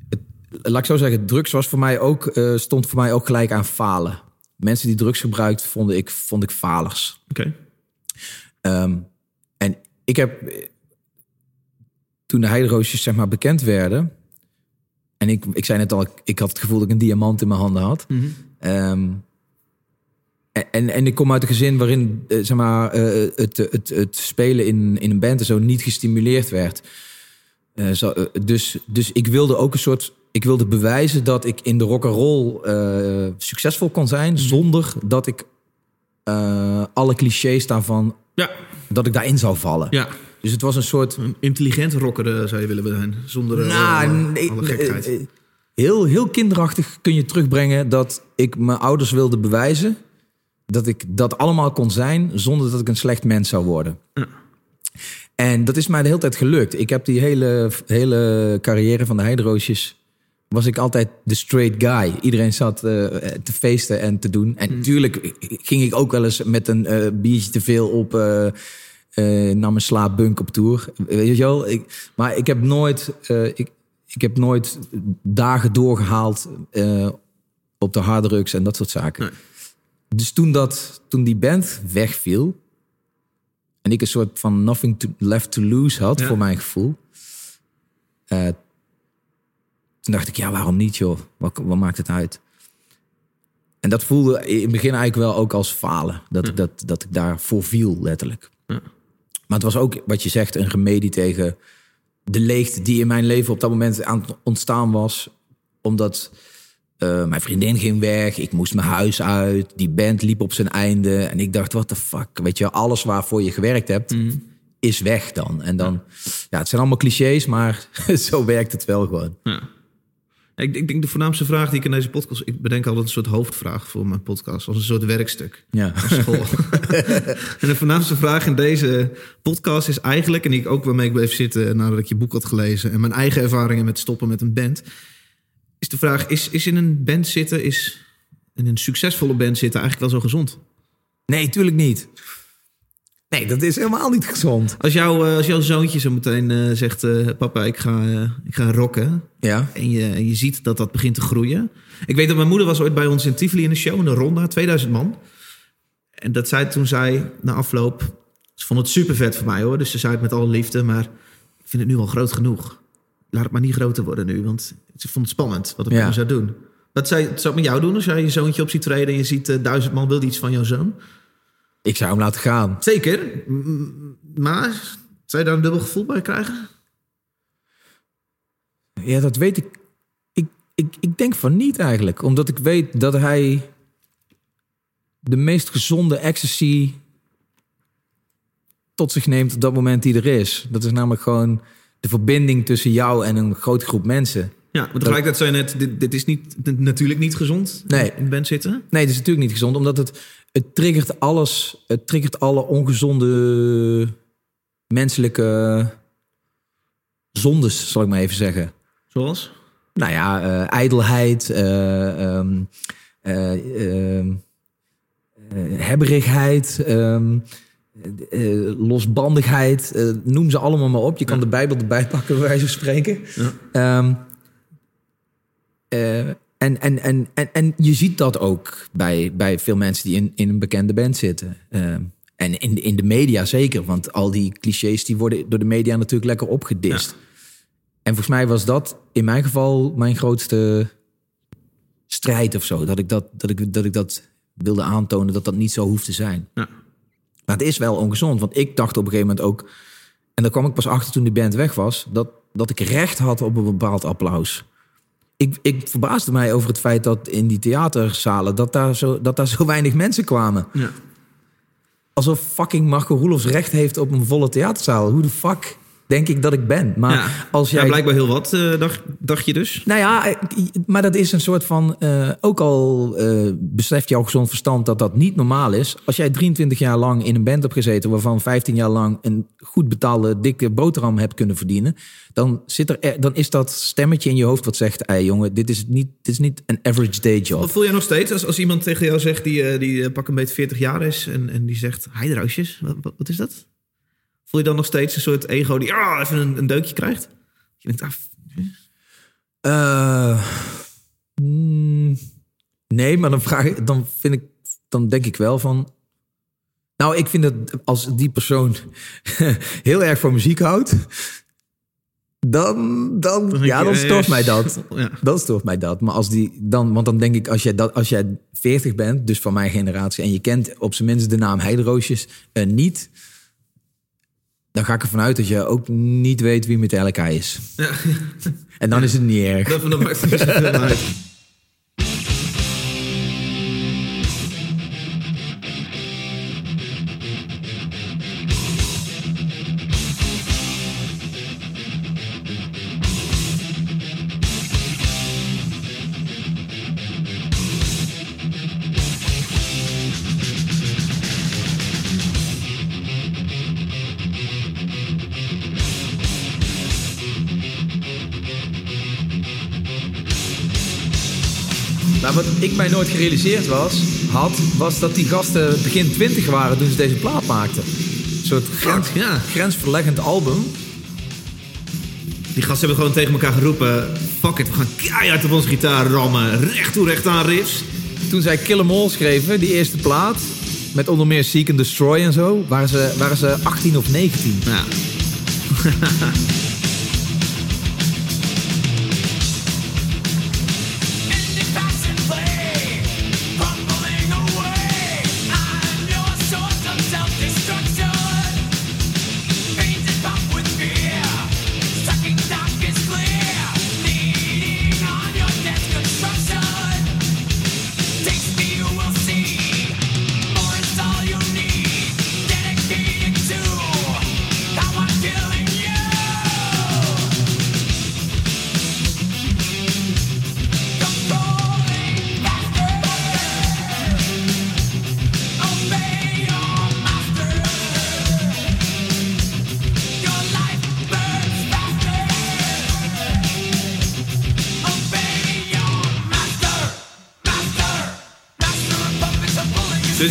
Het, laat ik zo zeggen, drugs was voor mij ook, eh, stond voor mij ook gelijk aan falen. Mensen die drugs gebruikt, vond ik, vond ik falers. Oké. Ehm, en ik heb, eh, toen de heideroosjes zeg maar bekend werden... en ik, ik zei net al, ik, had het gevoel dat ik een diamant in mijn handen had... Ehm, en, en ik kom uit een gezin waarin eh, zeg maar, eh, het, het, het spelen in, in een band en zo niet gestimuleerd werd. Eh, zo, dus, dus ik wilde ook een soort. Ik wilde bewijzen dat ik in de rock and roll succesvol kon zijn. zonder dat ik alle clichés daarvan. Ja, dat ik daarin zou vallen. ja. Dus het was een soort. Een intelligent rocker zou je willen zijn. Zonder eh, Nou, alle, nee, alle gekheid. eh, eh, heel, heel kinderachtig kun je terugbrengen dat ik mijn ouders wilde bewijzen dat ik dat allemaal kon zijn zonder dat ik een slecht mens zou worden. En dat is mij de hele tijd gelukt. Ik heb die hele, hele carrière van de Heideroosjes was ik altijd de straight guy. Iedereen zat te feesten en te doen. En natuurlijk ging ik ook wel eens met een biertje te veel op eh, naar mijn slaapbunk op tour. Weet je wel? Ik, maar ik heb nooit, eh, ik, ik heb nooit dagen doorgehaald eh, op de harddrugs en dat soort zaken. Nee. Dus toen, dat, toen die band wegviel en ik een soort van nothing to, left to lose had Ja. voor mijn gevoel. toen dacht ik, ja, waarom niet joh? Wat, wat maakt het uit? En dat voelde in het begin eigenlijk wel ook als falen. Dat, ik, dat, dat ik daarvoor viel, letterlijk. Maar het was ook, wat je zegt, een remedie tegen de leegte die in mijn leven op dat moment aan het ontstaan was. Omdat eh, mijn vriendin ging weg, ik moest mijn huis uit, die band liep op zijn einde. En ik dacht, what the fuck, weet je, alles waarvoor je gewerkt hebt, is weg dan. En dan, ja, het zijn allemaal clichés, maar zo werkt het wel gewoon. Ja. Ik, ik denk de voornaamste vraag die ik in deze podcast... Ik bedenk altijd een soort hoofdvraag voor mijn podcast. Als een soort werkstuk. Ja. School. en de voornaamste vraag in deze podcast is eigenlijk... en ik ook waarmee ik bleef zitten nadat ik je boek had gelezen... en mijn eigen ervaringen met stoppen met een band... is de vraag, is, is in een band zitten... is in een succesvolle band zitten eigenlijk wel zo gezond? Nee, tuurlijk niet. Nee, dat is helemaal niet gezond. Als, jou, eh, als jouw zoontje zo meteen eh, zegt... eh, papa, ik ga, ik ga rocken... Ja. En je, en je ziet dat dat begint te groeien. Ik weet dat mijn moeder was ooit bij ons in Tivoli in een show, in een ronda, 2000 man. En dat zij toen zei, na afloop... Ze vond het super vet voor mij hoor, dus ze zei het met alle liefde. Maar ik vind het nu al groot genoeg. Laat het maar niet groter worden nu, want ze vond het spannend wat het Ja. zou doen. Wat zou, zou het met jou doen als jij je zoontje op ziet treden... en je ziet duizend man wil iets van jouw zoon? Ik zou hem laten gaan. Zeker, maar zou je daar een dubbel gevoel bij krijgen? Ja, dat weet ik. Ik, ik. ik denk van niet eigenlijk. Omdat ik weet dat hij de meest gezonde ecstasy tot zich neemt op dat moment die er is. Dat is namelijk gewoon de verbinding tussen jou en een grote groep mensen. Ja, maar tegelijkertijd zei je net, dit, dit is niet, dit- natuurlijk niet gezond Nee. in band zitten. Nee, dat is natuurlijk niet gezond, omdat het, het triggert alles. Het triggert alle ongezonde menselijke zondes, zal ik maar even zeggen. Zoals? Nou ja, eh, ijdelheid, eh, hebberigheid, ehm, eh, losbandigheid. noem ze allemaal maar op. Je kan de Bijbel erbij pakken, bij wijze van spreken. Eh, en, en, en, en, en je ziet dat ook bij, bij veel mensen die in, in een bekende band zitten. Ehm, en in, in de media zeker, want al die clichés die worden door de media natuurlijk lekker opgedist. En volgens mij was dat in mijn geval mijn grootste strijd of zo. Dat ik dat, dat, ik, dat, ik dat wilde aantonen dat dat niet zo hoeft te zijn. Ja. Maar het is wel ongezond. Want ik dacht op een gegeven moment ook... en daar kwam ik pas achter toen die band weg was... dat, dat ik recht had op een bepaald applaus. Ik, ik verbaasde mij over het feit dat in die theaterzalen... dat daar zo, dat daar zo weinig mensen kwamen. Ja. Alsof fucking Marco Roelofs recht heeft op een volle theaterzaal. Hoe de fuck denk ik dat ik ben. Maar ja. als jij... Ja, blijkbaar heel wat, eh, dacht, dacht je dus. Nou ja, maar dat is een soort van. eh, ook al eh, beseft jouw gezond verstand dat dat niet normaal is. Als jij 23 jaar lang in een band hebt gezeten. waarvan 15 jaar lang een goed betaalde, dikke boterham hebt kunnen verdienen. dan, zit er, dan is dat stemmetje in je hoofd wat zegt: hey, jongen, dit is, niet, dit is niet een average day job. Wat voel jij nog steeds als, als iemand tegen jou zegt die, die pak een beetje 40 jaar is en, en die zegt heideroosjes? Wat, wat, wat is dat? Voel je dan nog steeds een soort ego die ah, even een, een deukje krijgt? Je denkt, ah, Eh, mm, nee, maar dan, vraag ik, dan, vind ik, dan denk ik wel van. Nou, ik vind dat als die persoon heel erg van muziek houdt, dan, dan, denk ja, dan eh, stoort mij dat. Ja. Dan stoort mij dat. Maar als die, dan, want dan denk ik, als jij, dat, als jij 40 bent, dus van mijn generatie, en je kent op zijn minst de naam Heideroosjes eh, niet, dan ga ik ervan uit dat je ook niet weet wie Metallica is. En dan is het niet erg. Dat, dat maakt niet zoveel uit. Nooit gerealiseerd was, had, was dat die gasten begin 20 waren toen ze deze plaat maakten. Een soort grens, ja. grensverleggend album. Die gasten hebben gewoon tegen elkaar geroepen: fuck it, we gaan keihard op onze gitaar rammen. Recht toe, recht aan riffs. Toen zij Kill 'Em All schreven, die eerste plaat, met onder meer Seek and Destroy en zo, waren ze, waren ze 18 of 19. Ja.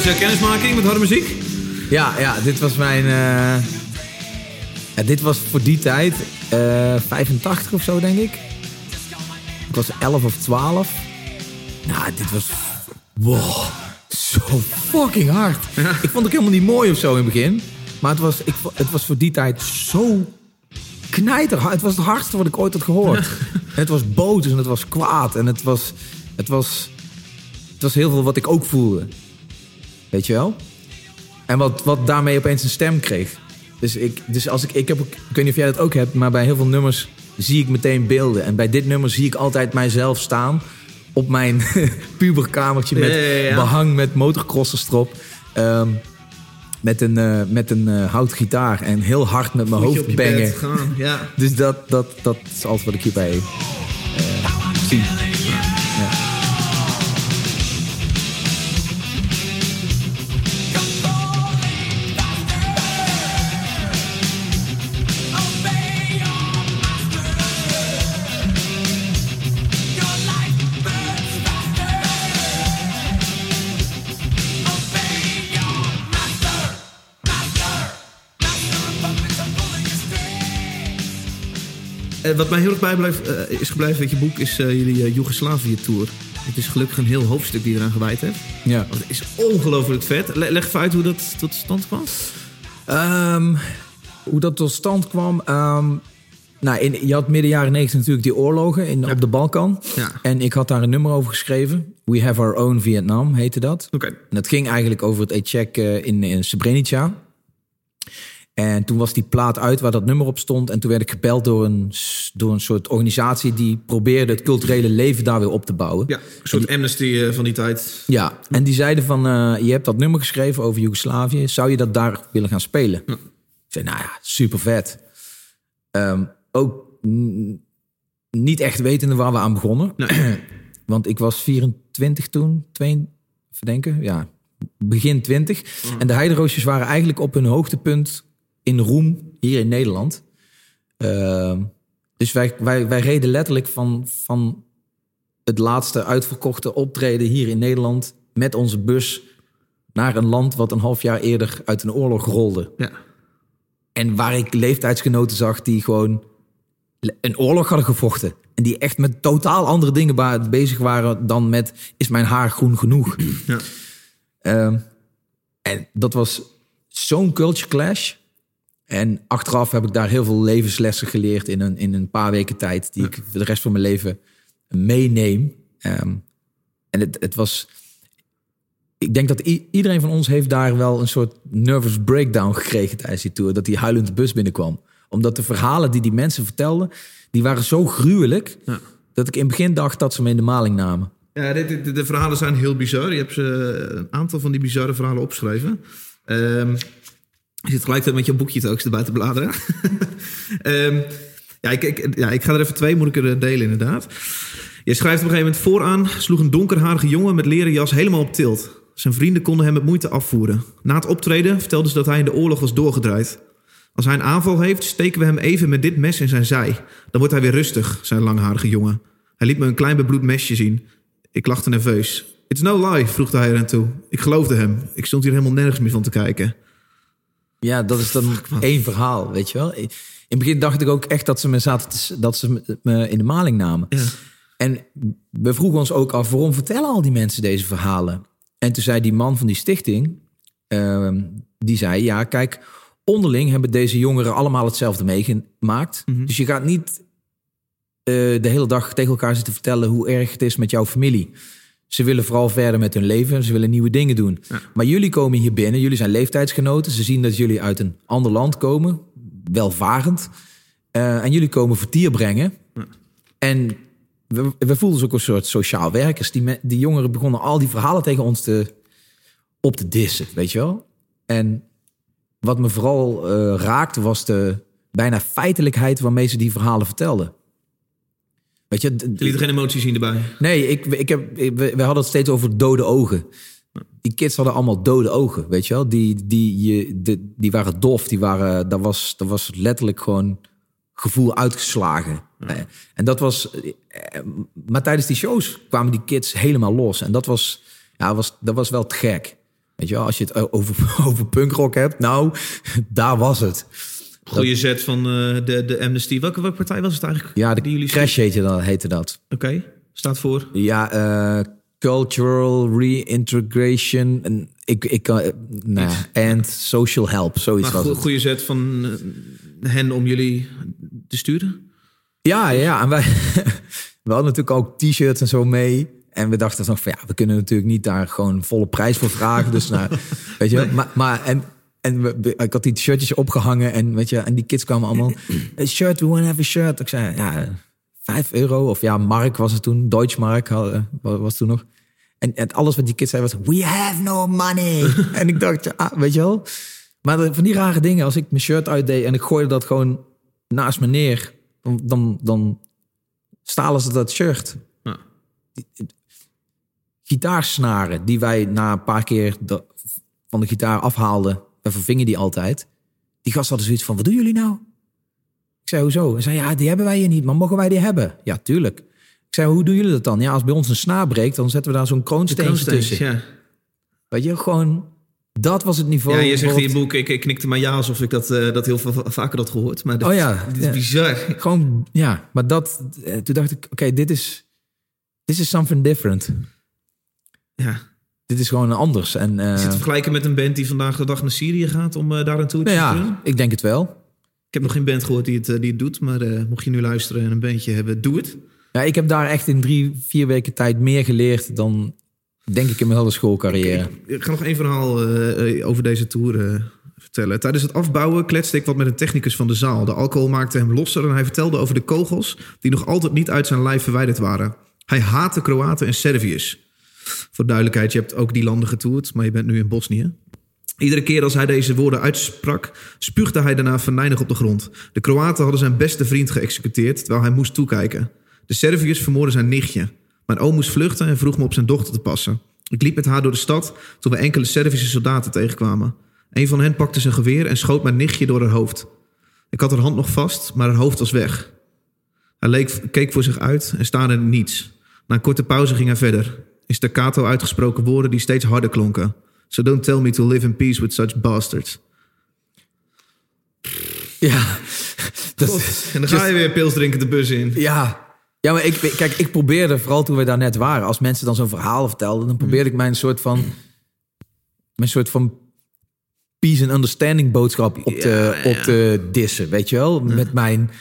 eh, kennismaking met harde muziek? Ja, ja, dit was mijn. eh, ja, dit was voor die tijd eh 85 of zo, denk ik. Ik was 11 of 12. Nou, dit was. Wow, zo fucking hard. Ik vond het helemaal niet mooi of zo in het begin. Maar het was, ik, het was voor die tijd zo knijterhard. Het was het hardste wat ik ooit had gehoord. Het was boos en het was kwaad. En het was, het was, het was heel veel wat ik ook voelde. Weet je wel? En wat, wat daarmee opeens een stem kreeg. Dus, ik, dus als ik, ik heb ik weet niet of jij dat ook hebt, maar bij heel veel nummers zie ik meteen beelden. En bij dit nummer zie ik altijd mijzelf staan op mijn puberkamertje met Ja, ja, ja. behang met motorcrossers erop. Ehm, met een, eh, met een eh, houten gitaar en heel hard met mijn hoofd bangen. gaan. Ja. Dus dat, dat, dat is alles wat ik hierbij eh, zie. Wat mij heel erg bijblijft, eh, is gebleven met je boek is eh, jullie eh, Joegoslavië-tour. Het is gelukkig een heel hoofdstuk die je eraan gewijd hebt. Ja. Want het is ongelooflijk vet. Le- leg even uit hoe dat tot stand kwam. Ehm, hoe dat tot stand kwam. ehm, nou, in, je had midden jaren 90 natuurlijk die oorlogen in, op de Balkan. Ja. En ik had daar een nummer over geschreven. We Have Our Own Vietnam heette dat. Oké. En dat ging eigenlijk over het Echec eh, in, in Srebrenica. En toen was die plaat uit waar dat nummer op stond. En toen werd ik gebeld door een, door een soort organisatie... die probeerde het culturele leven daar weer op te bouwen. Ja, een soort amnesty eh, van die tijd. Ja, en die zeiden van, eh, je hebt dat nummer geschreven over Joegoslavië. Zou je dat daar willen gaan spelen? Ik zei, nou ja, super vet. Ehm, ook niet echt wetende waar we aan begonnen. Want ik was 24 toen, twee, verdenken, ja, begin 20. En de heideroosjes waren eigenlijk op hun hoogtepunt in roem hier in Nederland. Ehm, dus wij, wij, wij reden letterlijk van, van het laatste uitverkochte optreden hier in Nederland met onze bus naar een land wat een half jaar eerder uit een oorlog rolde. Ja. En waar ik leeftijdsgenoten zag die gewoon een oorlog hadden gevochten. En die echt met totaal andere dingen bezig waren dan met is mijn haar groen genoeg. Ja. Ehm, en dat was zo'n culture clash. En achteraf heb ik daar heel veel levenslessen geleerd in een, in een paar weken tijd. Die ik voor de rest van mijn leven meeneem. Ehm, en het, het was... Ik denk dat iedereen van ons heeft daar wel een soort nervous breakdown gekregen tijdens die tour. Dat die huilend de bus binnenkwam. Omdat de verhalen die die mensen vertelden, die waren zo gruwelijk... Ja. dat ik in het begin dacht dat ze me in de maling namen. Ja, dit- de verhalen zijn heel bizar. Je hebt ze, een aantal van die bizarre verhalen opgeschreven. Ehm, je zit gelijk met je boekje ook erbij te bladeren. Ehm, ja, ik, ja, ik ga er even twee, moet ik er eh, delen inderdaad. Je schrijft op een gegeven moment vooraan... sloeg een donkerharige jongen met leren jas helemaal op tilt. Zijn vrienden konden hem met moeite afvoeren. Na het optreden vertelden ze dat hij in de oorlog was doorgedraaid. Als hij een aanval heeft, steken we hem even met dit mes in zijn zij. Dan wordt hij weer rustig, zei een langharige jongen. Hij liet me een klein bebloed mesje zien. Ik lachte nerveus. It's no lie, voegde hij eraan toe. Ik geloofde hem. Ik stond hier helemaal nergens meer van te kijken. Ja, dat is dan één verhaal, weet je wel. In het begin dacht ik ook echt dat ze me, zaten te- dat ze me- in de maling namen. Ja. En we vroegen ons ook af, waarom vertellen al die mensen deze verhalen? En toen zei die man van die stichting, ehm, die zei, ja, kijk, onderling hebben deze jongeren allemaal hetzelfde meegemaakt. Dus je gaat niet eh, de hele dag tegen elkaar zitten vertellen hoe erg het is met jouw familie. Ze willen vooral verder met hun leven, ze willen nieuwe dingen doen. Maar jullie komen hier binnen, jullie zijn leeftijdsgenoten. Ze zien dat jullie uit een ander land komen, welvarend. Eh, en jullie komen vertier brengen. En we, we voelden ons ook een soort sociaal werkers. Die, me- die jongeren begonnen al die verhalen tegen ons te, op te dissen, weet je wel. En wat me vooral eh, raakte was de bijna feitelijkheid waarmee ze die verhalen vertelden. Weet je, Je liet er geen emotie zien erbij. Nee, ik, ik heb, ik- we, we hadden het steeds over dode ogen. Die kids hadden allemaal dode ogen, weet je wel? Die, die, je, de, die waren dof, die waren, dat, was, dat was letterlijk gewoon gevoel uitgeslagen. Eh, En dat was, eh, maar tijdens die shows kwamen die kids helemaal los. En dat was, ja, was, dat was wel te gek. Weet je wel, als je het over, over punkrock hebt, nou, daar was het. Goeie zet van eh, de, de Amnesty. Welke, welke partij was het eigenlijk? Ja, de die jullie Crash heette dat. Heette dat. Oké, staat voor. Ja, eh, cultural reintegration. En ik, ik kan, eh, nou ja, and social help, zoiets Maar was het. goede zet van eh, hen om jullie te sturen. Ja, ja, ja. En wij, we hadden natuurlijk ook t-shirts en zo mee. En we dachten nog van ja, we kunnen natuurlijk niet daar gewoon volle prijs voor vragen. Dus nou, weet je, maar, maar en, en we, we- ik had die shirtjes opgehangen en weet je, en die kids kwamen allemaal, a shirt, we want to have a shirt. Ik zei ja, vijf euro of ja, mark was het toen, Deutschmark hadden- was toen nog. En, en alles wat die kids zeiden was, we have no money. en ik dacht, ja, weet je wel. Maar van die rare dingen, als ik mijn shirt uitdeed en ik gooide dat gewoon naast me neer, dan, dan, dan stalen ze dat shirt. Ja. Gitaarsnaren die wij na een paar keer de- van de gitaar afhaalden, vervingen die altijd. Die gasten hadden zoiets van, wat doen jullie nou? Ik zei, hoezo? Hij zei, ja, die hebben wij hier niet, maar mogen wij die hebben? Ja, tuurlijk. Ik zei, hoe doen jullie dat dan? Ja, als bij ons een snaar breekt, dan zetten we daar zo'n kroonsteentje tussen. ja. Weet je, gewoon, dat was het niveau. ja, je zegt in je boek, ik, ik knikte maar ja alsof ik dat, eh, dat heel veel vaker had gehoord. Maar dit, Oh ja, dit is ja. bizar. Gewoon, ja, maar dat, eh, toen dacht ik, oké, dit is, this is something different. Ja. Dit is gewoon anders. En, eh, Is het te vergelijken met een band die vandaag de dag naar Syrië gaat om eh, daar een tour te nou doen? ja, ik denk het wel. Ik heb nog geen band gehoord die het, eh, die het doet, maar eh, mocht je nu luisteren en een bandje hebben, doe het. Ja, ik heb daar echt in drie, vier weken tijd meer geleerd dan, denk ik, in mijn hele schoolcarrière. Ik ga nog één verhaal eh, eh, over deze tour eh, vertellen. Tijdens het afbouwen kletste ik wat met een technicus van de zaal. De alcohol maakte hem losser en hij vertelde over de kogels... die nog altijd niet uit zijn lijf verwijderd waren. Hij haatte Kroaten en Serviërs. Voor duidelijkheid, je hebt ook die landen getoerd, maar je bent nu in Bosnië. Iedere keer als hij deze woorden uitsprak, spuugde hij daarna venijnig op de grond. De Kroaten hadden zijn beste vriend geëxecuteerd, terwijl hij moest toekijken. De Serviërs vermoorden zijn nichtje. Mijn oom moest vluchten en vroeg me op zijn dochter te passen. Ik liep met haar door de stad toen we enkele Servische soldaten tegenkwamen. Een van hen pakte zijn geweer en schoot mijn nichtje door haar hoofd. Ik had haar hand nog vast, maar haar hoofd was weg. Hij leek, keek voor zich uit en staarde in niets. Na een korte pauze ging hij verder. In staccato uitgesproken woorden die steeds harder klonken. So don't tell me to live in peace with such bastards. Ja, dat, En dan ga je weer pils drinken de bus in. Ja. Ja, maar ik, kijk, ik probeerde, vooral toen we daar net waren, als mensen dan zo'n verhaal vertelden, dan probeerde ik mijn soort van, mijn soort van peace and understanding boodschap op te, op te dissen, weet je wel? Met mijn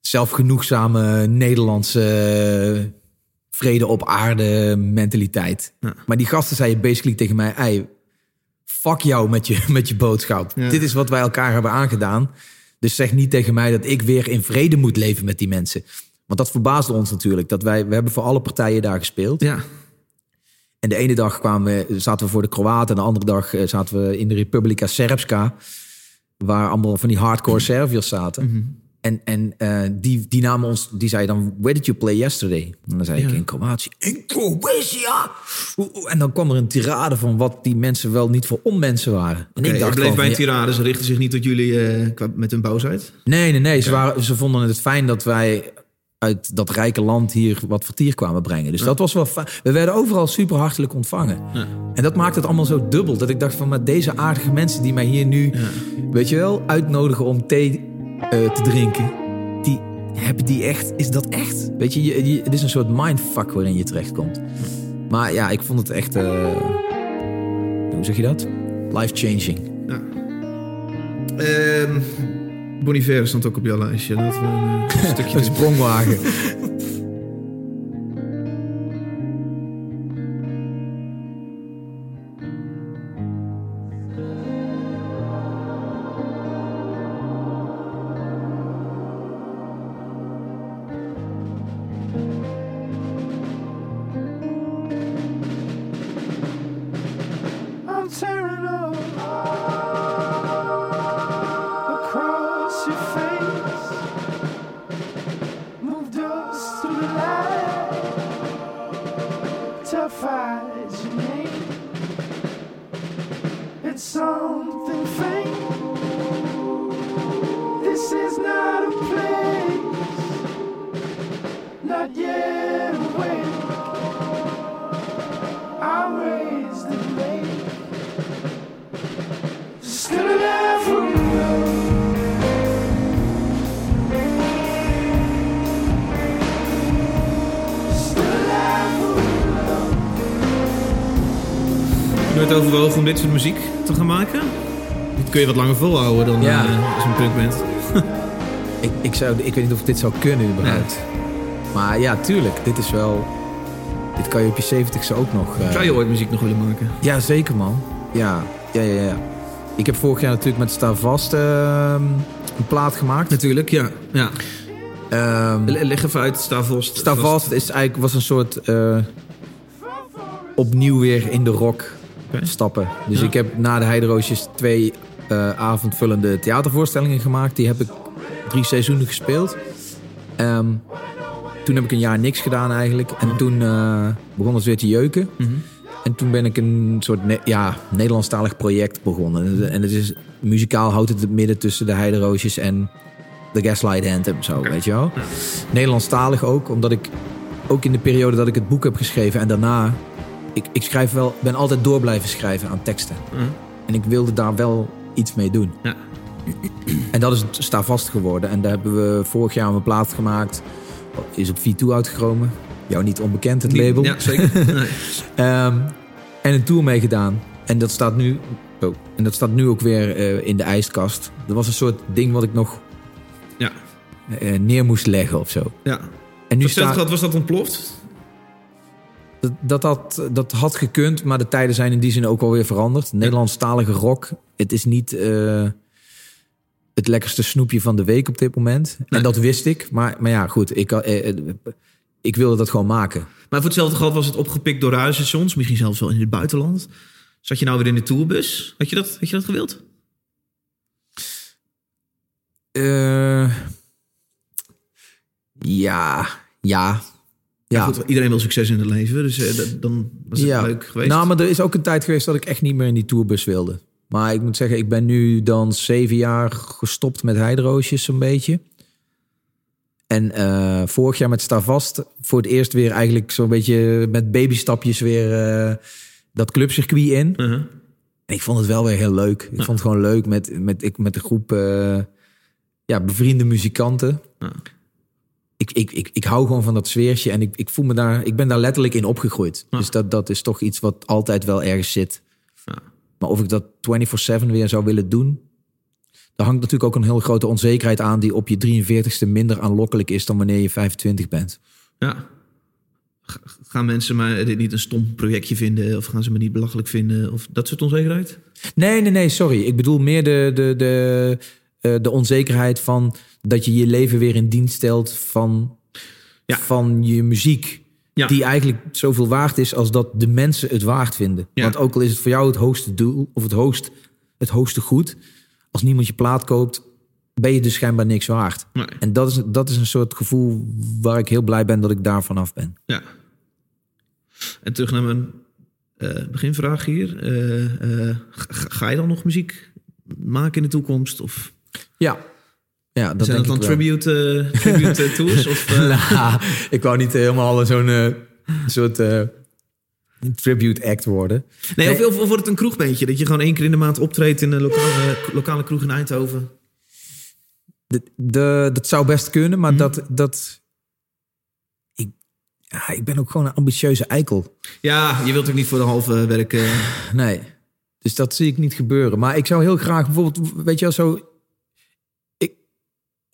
zelfgenoegzame Nederlandse vrede op aarde mentaliteit. Maar die gasten zeiden basically tegen mij, ei, fuck jou met je, met je boodschap. Dit is wat wij elkaar hebben aangedaan. Dus zeg niet tegen mij dat ik weer in vrede moet leven met die mensen. Want dat verbaasde ons natuurlijk. Dat wij, we hebben voor alle partijen daar gespeeld. Ja, En de ene dag kwamen we, zaten we voor de Kroaten. En de andere dag eh, zaten we in de Republika Srpska. Waar allemaal van die hardcore Serviërs zaten. En, en eh, die, die namen ons, die zei dan, where did you play yesterday? En dan zei ik, in Kroatië. In Kroatia! Oeh. En dan kwam er een tirade van wat die mensen wel niet voor onmensen waren. En ik ik dacht bleef bij een tirade. Ze richten zich niet tot jullie qua- met hun boosheid. Nee, nee, nee. Ze, waren, ze vonden het fijn dat wij uit dat rijke land hier wat vertier kwamen brengen. Dus dat was wel fijn. We werden overal super hartelijk ontvangen. En dat maakte het allemaal zo dubbel. Dat ik dacht van, maar deze aardige mensen die mij hier nu, weet je wel, uitnodigen om thee eh, te drinken. Die hebben die echt, is dat echt? Weet je, je, je- het is een soort mindfuck waarin je terechtkomt. Maar ja, ik vond het echt, eh, hoe zeg je dat? Life-changing. Ehm Bon Iver stond ook op jouw lijstje. Laten we een eh, stukje Een sprongwagen. kun je wat langer volhouden dan Ja. eh, als een punkband. Ik, ik, zou, ik weet niet of dit zou kunnen überhaupt. Maar ja, tuurlijk. Dit is wel... Dit kan je op je 70ste ook nog... eh, Zou je ooit muziek nog willen maken? Ja, zeker man. Ja, ja, ja, ja. Ik heb vorig jaar natuurlijk met Sta Vast ehm, een plaat gemaakt. Natuurlijk, ja. ja. Le- Leg even uit, sta vast. Sta Vast is eigenlijk, was een soort... eh, opnieuw weer in de rock stappen. Dus ik heb na de Heideroosjes twee eh, avondvullende theatervoorstellingen gemaakt. Die heb ik drie seizoenen gespeeld. Ehm, toen heb ik een jaar niks gedaan eigenlijk. En toen eh, begon het weer te jeuken. En toen ben ik een soort ne- ja, Nederlandstalig project begonnen. En het is, muzikaal houdt het het midden tussen de Heideroosjes en de Gaslight Anthem. Zo, weet je wel. Nederlandstalig ook, omdat ik ook in de periode dat ik het boek heb geschreven en daarna... Ik, ik schrijf wel, ben altijd door blijven schrijven aan teksten. En ik wilde daar wel iets mee doen. Ja. En dat is sta vast geworden. En daar hebben we vorig jaar een plaat gemaakt. Is op V2 uitgekomen. Jou niet onbekend, het label. Ja, zeker. Nee. Ehm, en een tour meegedaan. En dat staat nu, oh, en dat staat nu ook weer eh, in de ijskast. Dat was een soort ding wat ik nog Ja. eh, neer moest leggen of zo. ja. En nu staat was dat ontploft? dat, dat, had, dat had gekund, maar de tijden zijn in die zin ook alweer veranderd. Nederlandstalige rock, het is niet eh, het lekkerste snoepje van de week op dit moment. En dat wist ik. Maar, maar ja, goed, ik, eh, eh, ik wilde dat gewoon maken. Maar voor hetzelfde geld was het opgepikt door radiostations. Misschien zelfs wel in het buitenland. Zat je nou weer in de tourbus? Had je dat, had je dat gewild? Ja, ja. Ja, Goed, iedereen wil succes in het leven, dus eh, dat- dan was het ja. leuk geweest. Nou, maar er is ook een tijd geweest dat ik echt niet meer in die tourbus wilde. Maar ik moet zeggen, ik ben nu dan zeven jaar gestopt met heideroosjes zo'n beetje. En eh, vorig jaar met Sta Vast voor het eerst weer eigenlijk zo'n beetje met babystapjes weer eh, dat clubcircuit in. Uh-huh. En ik vond het wel weer heel leuk. Ik vond het gewoon leuk met, met, ik, met de groep eh, ja, bevriende muzikanten. Ja. Ik, ik, ik, ik hou gewoon van dat sfeertje en ik, ik voel me daar, ik ben daar letterlijk in opgegroeid. Ja. Dus dat, dat is toch iets wat altijd wel ergens zit. Maar of ik dat 24-7 weer zou willen doen, daar hangt natuurlijk ook een heel grote onzekerheid aan die op je 43ste minder aanlokkelijk is dan wanneer je 25 bent. Ja. Gaan mensen maar dit niet een stom projectje vinden? Of gaan ze me niet belachelijk vinden? Of dat soort onzekerheid? Nee, nee, nee, sorry. Ik bedoel meer de, de, de, eh, de onzekerheid van dat je je leven weer in dienst stelt van, Ja. van je muziek. Ja. Die eigenlijk zoveel waard is als dat de mensen het waard vinden. Ja. Want ook al is het voor jou het hoogste doel of het, hoogst, het hoogste goed, als niemand je plaat koopt, ben je dus schijnbaar niks waard. Nee. En dat is, dat is een soort gevoel waar ik heel blij ben dat ik daar vanaf ben. Ja. En terug naar mijn eh, beginvraag hier. Eh, eh, ga, ga je dan nog muziek maken in de toekomst? Of Ja, ja dat zijn denk dat dan tribute, eh, tribute eh, tours? Of, eh, Nou, ik wou niet helemaal zo'n soort tribute act worden. nee, of, of, of wordt het een kroegbeentje? Dat je gewoon één keer in de maand optreedt in een lokale, lokale kroeg in Eindhoven? De, de, dat zou best kunnen, maar dat, dat ik, ja, ik ben ook gewoon een ambitieuze eikel. Ja, je wilt ook niet voor de halve werk... eh, Nee, dus dat zie ik niet gebeuren. Maar ik zou heel graag bijvoorbeeld, weet je wel, zo...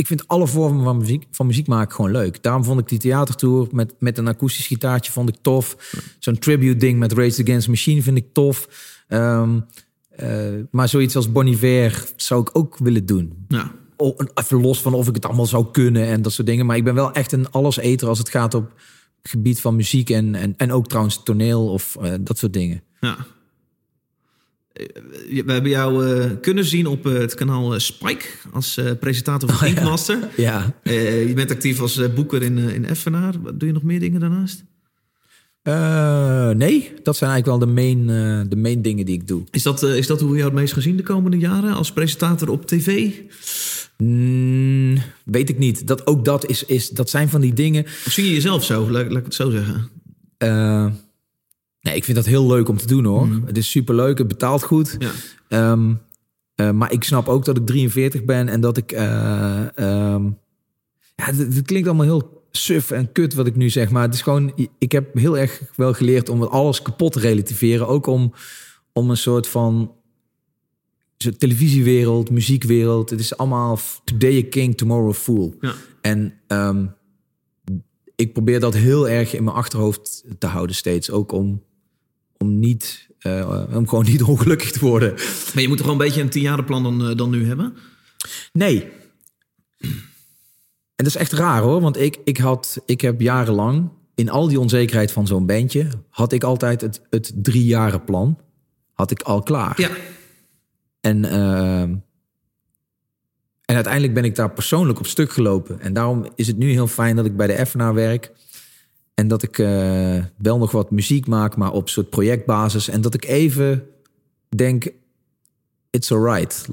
Ik, vind alle vormen van muziek, van muziek maken gewoon leuk. Daarom vond ik die theatertour met, met een akoestisch gitaartje vond ik tof. Zo'n tribute ding met Rage Against the Machine vind ik tof. Ehm, eh, maar zoiets als Bon Iver zou ik ook willen doen. nou, Oh, even los van of ik het allemaal zou kunnen en dat soort dingen. Maar ik ben wel echt een alleseter als het gaat op het gebied van muziek en, en, en ook trouwens toneel of eh, dat soort dingen. ja. Eh, We hebben jou eh, kunnen zien op eh, het kanaal Spike als presentator van Inkmaster. Ja. Je bent actief als boeker in, in Effenaar. Wat- Doe je nog meer dingen daarnaast? Nee, dat zijn eigenlijk wel de main, de main dingen die ik doe. Is dat, is dat hoe we jou het meest gezien de komende jaren? Als presentator op tv? Mm, weet ik niet. Dat, ook dat, is, is, dat zijn van die dingen. Of zie je jezelf zo? Laat, laat ik het zo zeggen. Nee, ik vind dat heel leuk om te doen hoor. Het is superleuk, het betaalt goed. Ja. Ehm, eh, maar ik snap ook dat ik 43 ben en dat ik. eh, ehm, ja, het, het klinkt allemaal heel suf en kut wat ik nu zeg. Maar het is gewoon. Ik heb heel erg wel geleerd om alles kapot te relativeren. Ook om, om een soort van. televisiewereld, muziekwereld. Het is allemaal today a king, tomorrow a fool. Ja. En ehm, ik probeer dat heel erg in mijn achterhoofd te houden steeds. Ook om, om, niet, eh, om gewoon niet ongelukkig te worden. Maar je moet toch gewoon een beetje een tienjarenplan dan, eh, dan nu hebben? Nee. En dat is echt raar hoor. Want ik, ik, had, ik heb jarenlang, in al die onzekerheid van zo'n bandje... had ik altijd het, het drie plan had ik al klaar. Ja. En, ehm, en uiteindelijk ben ik daar persoonlijk op stuk gelopen. En daarom is het nu heel fijn dat ik bij de Effenaar werk. En dat ik eh, wel nog wat muziek maak, maar op soort projectbasis. En dat ik even denk, it's alright.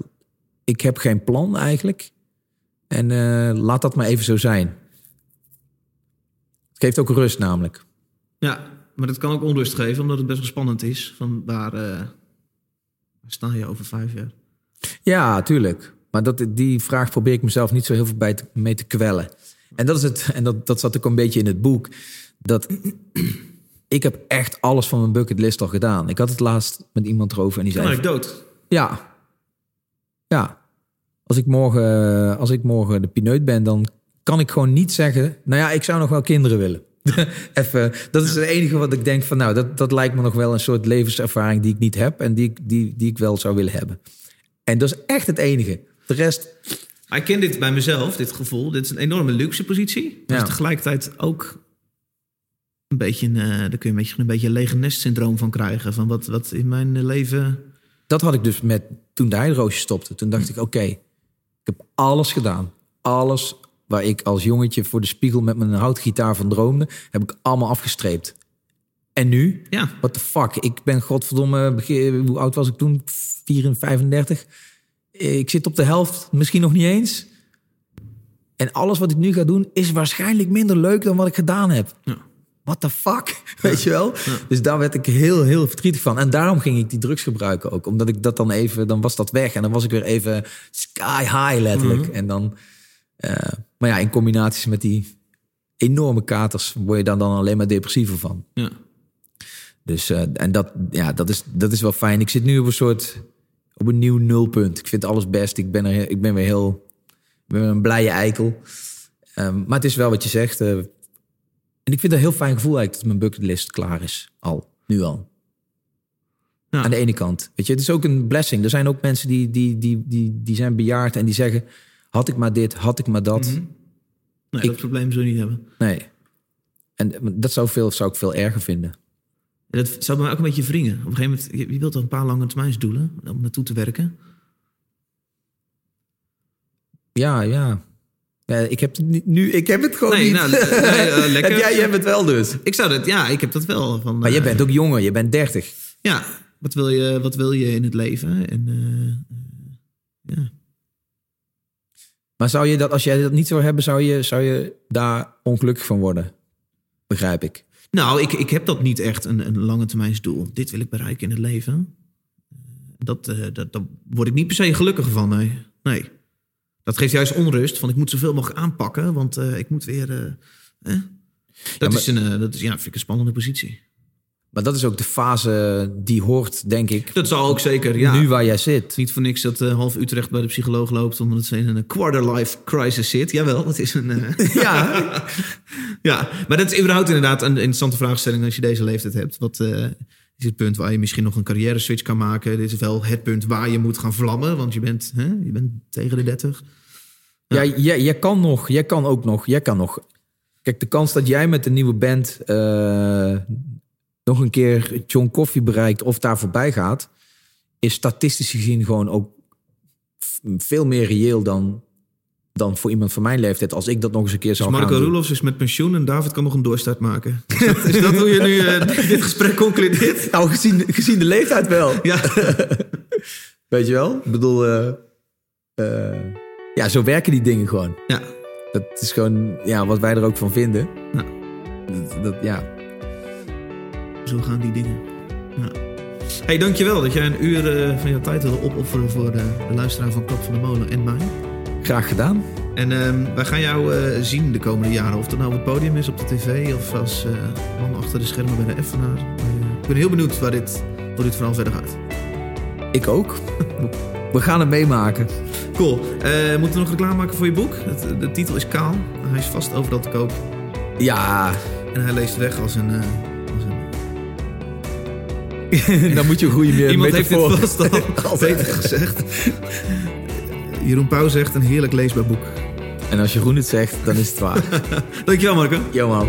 Ik heb geen plan eigenlijk. En eh, laat dat maar even zo zijn. Het geeft ook rust namelijk. Ja, maar dat kan ook onrust geven, omdat het best wel spannend is. Van waar, waar sta je over vijf jaar? Ja, tuurlijk. Maar dat, die vraag probeer ik mezelf niet zo heel veel bij te, mee te kwellen. En dat is het. En dat, dat zat ook een beetje in het boek. Dat ik heb echt alles van mijn bucketlist al gedaan. Ik had het laatst met iemand erover en die Kan zei: eigenlijk dood. Ja, ja. Als ik morgen, als ik morgen de pineut ben, dan kan ik gewoon niet zeggen: Nou ja, ik zou nog wel kinderen willen. Even, dat is het enige wat ik denk van, nou, dat, dat lijkt me nog wel een soort levenservaring die ik niet heb en die, ik- die, die ik wel zou willen hebben. En dat is echt het enige. De rest, Ik ken dit bij mezelf, dit gevoel. Dit is een enorme luxe positie. Maar Ja. is tegelijkertijd ook een beetje, een, eh, daar kun je een beetje een beetje een lege nest syndroom van krijgen. Van wat, wat in mijn leven. Dat had ik dus met toen de heideroosje stopte. Toen dacht ik, oké, ik heb alles gedaan. Alles waar ik als jongetje voor de spiegel met mijn houtgitaar van droomde, heb ik allemaal afgestreept. En nu? Ja. What the fuck? Ik ben godverdomme, hoe oud was ik toen? 34, 35. Ik zit op de helft, misschien nog niet eens. En alles wat ik nu ga doen is waarschijnlijk minder leuk dan wat ik gedaan heb. Ja. What the fuck? Weet je wel? Dus daar werd ik heel, heel verdrietig van. En daarom ging ik die drugs gebruiken ook. Omdat ik dat dan even, dan was dat weg. En dan was ik weer even sky high letterlijk. En dan, eh, maar ja, in combinaties met die enorme katers word je dan, dan alleen maar depressiever van. Ja. Dus eh, en dat, ja, dat, is, dat is wel fijn. Ik zit nu op een soort op een nieuw nulpunt. Ik vind alles best. Ik ben, er, ik ben weer heel ik ben een blije eikel. Ehm, maar het is wel wat je zegt. eh, en ik vind het een heel fijn gevoel eigenlijk dat mijn bucketlist klaar is. Al, nu al. Ja. Aan de ene kant. Weet je, het is ook een blessing. Er zijn ook mensen die, die, die, die, die zijn bejaard en die zeggen... had ik maar dit, had ik maar dat. Nee, Ik- dat probleem we niet hebben. Nee. En dat zou, veel, zou ik veel erger vinden. En Dat zou mij ook een beetje wringen. Op een gegeven moment, je, je wilt toch een paar lange termijnsdoelen om naartoe te werken. Ja, ja. Ja ik heb het niet, nu, ik heb het gewoon Nee, niet. nou, nee, eh, lekker. Heb jij, jij hebt het wel dus. Ik zou dat, ja, ik heb dat wel. Van, Maar jij eh, bent ook jonger, je bent 30. Ja, wat wil je, wat wil je in het leven? En eh, ja. Maar zou je dat, als jij dat niet zou hebben, zou je, zou je daar ongelukkig van worden? Begrijp ik. Nou, ik, ik heb dat niet echt een, een lange termijnsdoel. Dit wil ik bereiken in het leven. Dat, eh dat, daar word ik niet per se gelukkiger van, nee. nee. Dat geeft juist onrust, van ik moet zoveel mogelijk aanpakken, want eh, ik moet weer... eh. Dat, maar- is een, eh, dat is, ja, vind ik een spannende positie. Maar dat is ook de fase die hoort, denk ik, Dat zal ook zeker, ja. nu waar jij zit. Niet voor niks dat eh, half Utrecht bij de psycholoog loopt... omdat ze in een quarter-life crisis zit. Jawel, dat is een... Ja, Ja, maar dat is überhaupt inderdaad een interessante vraagstelling als je deze leeftijd hebt. Wat is het punt waar je misschien nog een carrière switch kan maken? Dit is wel het punt waar je moet gaan vlammen, want je bent, hè, je bent tegen de 30. ja jij, jij kan nog, jij kan ook nog, jij kan nog. Kijk, de kans dat jij met de nieuwe band eh, nog een keer John Coffee bereikt of daar voorbij gaat, is statistisch gezien gewoon ook veel meer reëel dan, dan voor iemand van mijn leeftijd. Als ik dat nog eens een keer Dus zou Marco gaan. Roelofs is met pensioen en David kan nog een doorstart maken. Is dat, is dat hoe je nu eh, dit gesprek concludeert? Nou, gezien, gezien de leeftijd wel. Ja, Weet je wel? Ik bedoel, eh, eh, ja, zo werken die dingen gewoon. ja. Dat is gewoon ja, wat wij er ook van vinden. Ja. Dat, dat, ja. zo gaan die dingen. Ja. Hey, dankjewel dat jij een uur van jouw tijd wilde opofferen voor de, de luisteraar van Klap van de Molen en mij. Graag gedaan. En ehm, wij gaan jou eh, zien de komende jaren. Of dat nou op het podium is, op de tv of als eh, man achter de schermen bij de Effenaar. Maar, eh, ik ben heel benieuwd waar dit, hoe dit verhaal verder gaat. Ik ook. We gaan het meemaken. Cool. Moeten we nog reclame maken voor je boek? Het, de titel is Kaal. Hij is vast overal te koop. Ja, En hij leest weg als een... als een... dan moet je een goede meer Iemand heeft dit metafoor- vast al beter gezegd. Jeroen Pauw zegt een heerlijk leesbaar boek. En als Jeroen het zegt, dan is het waar. Dankjewel Marco. Yo man.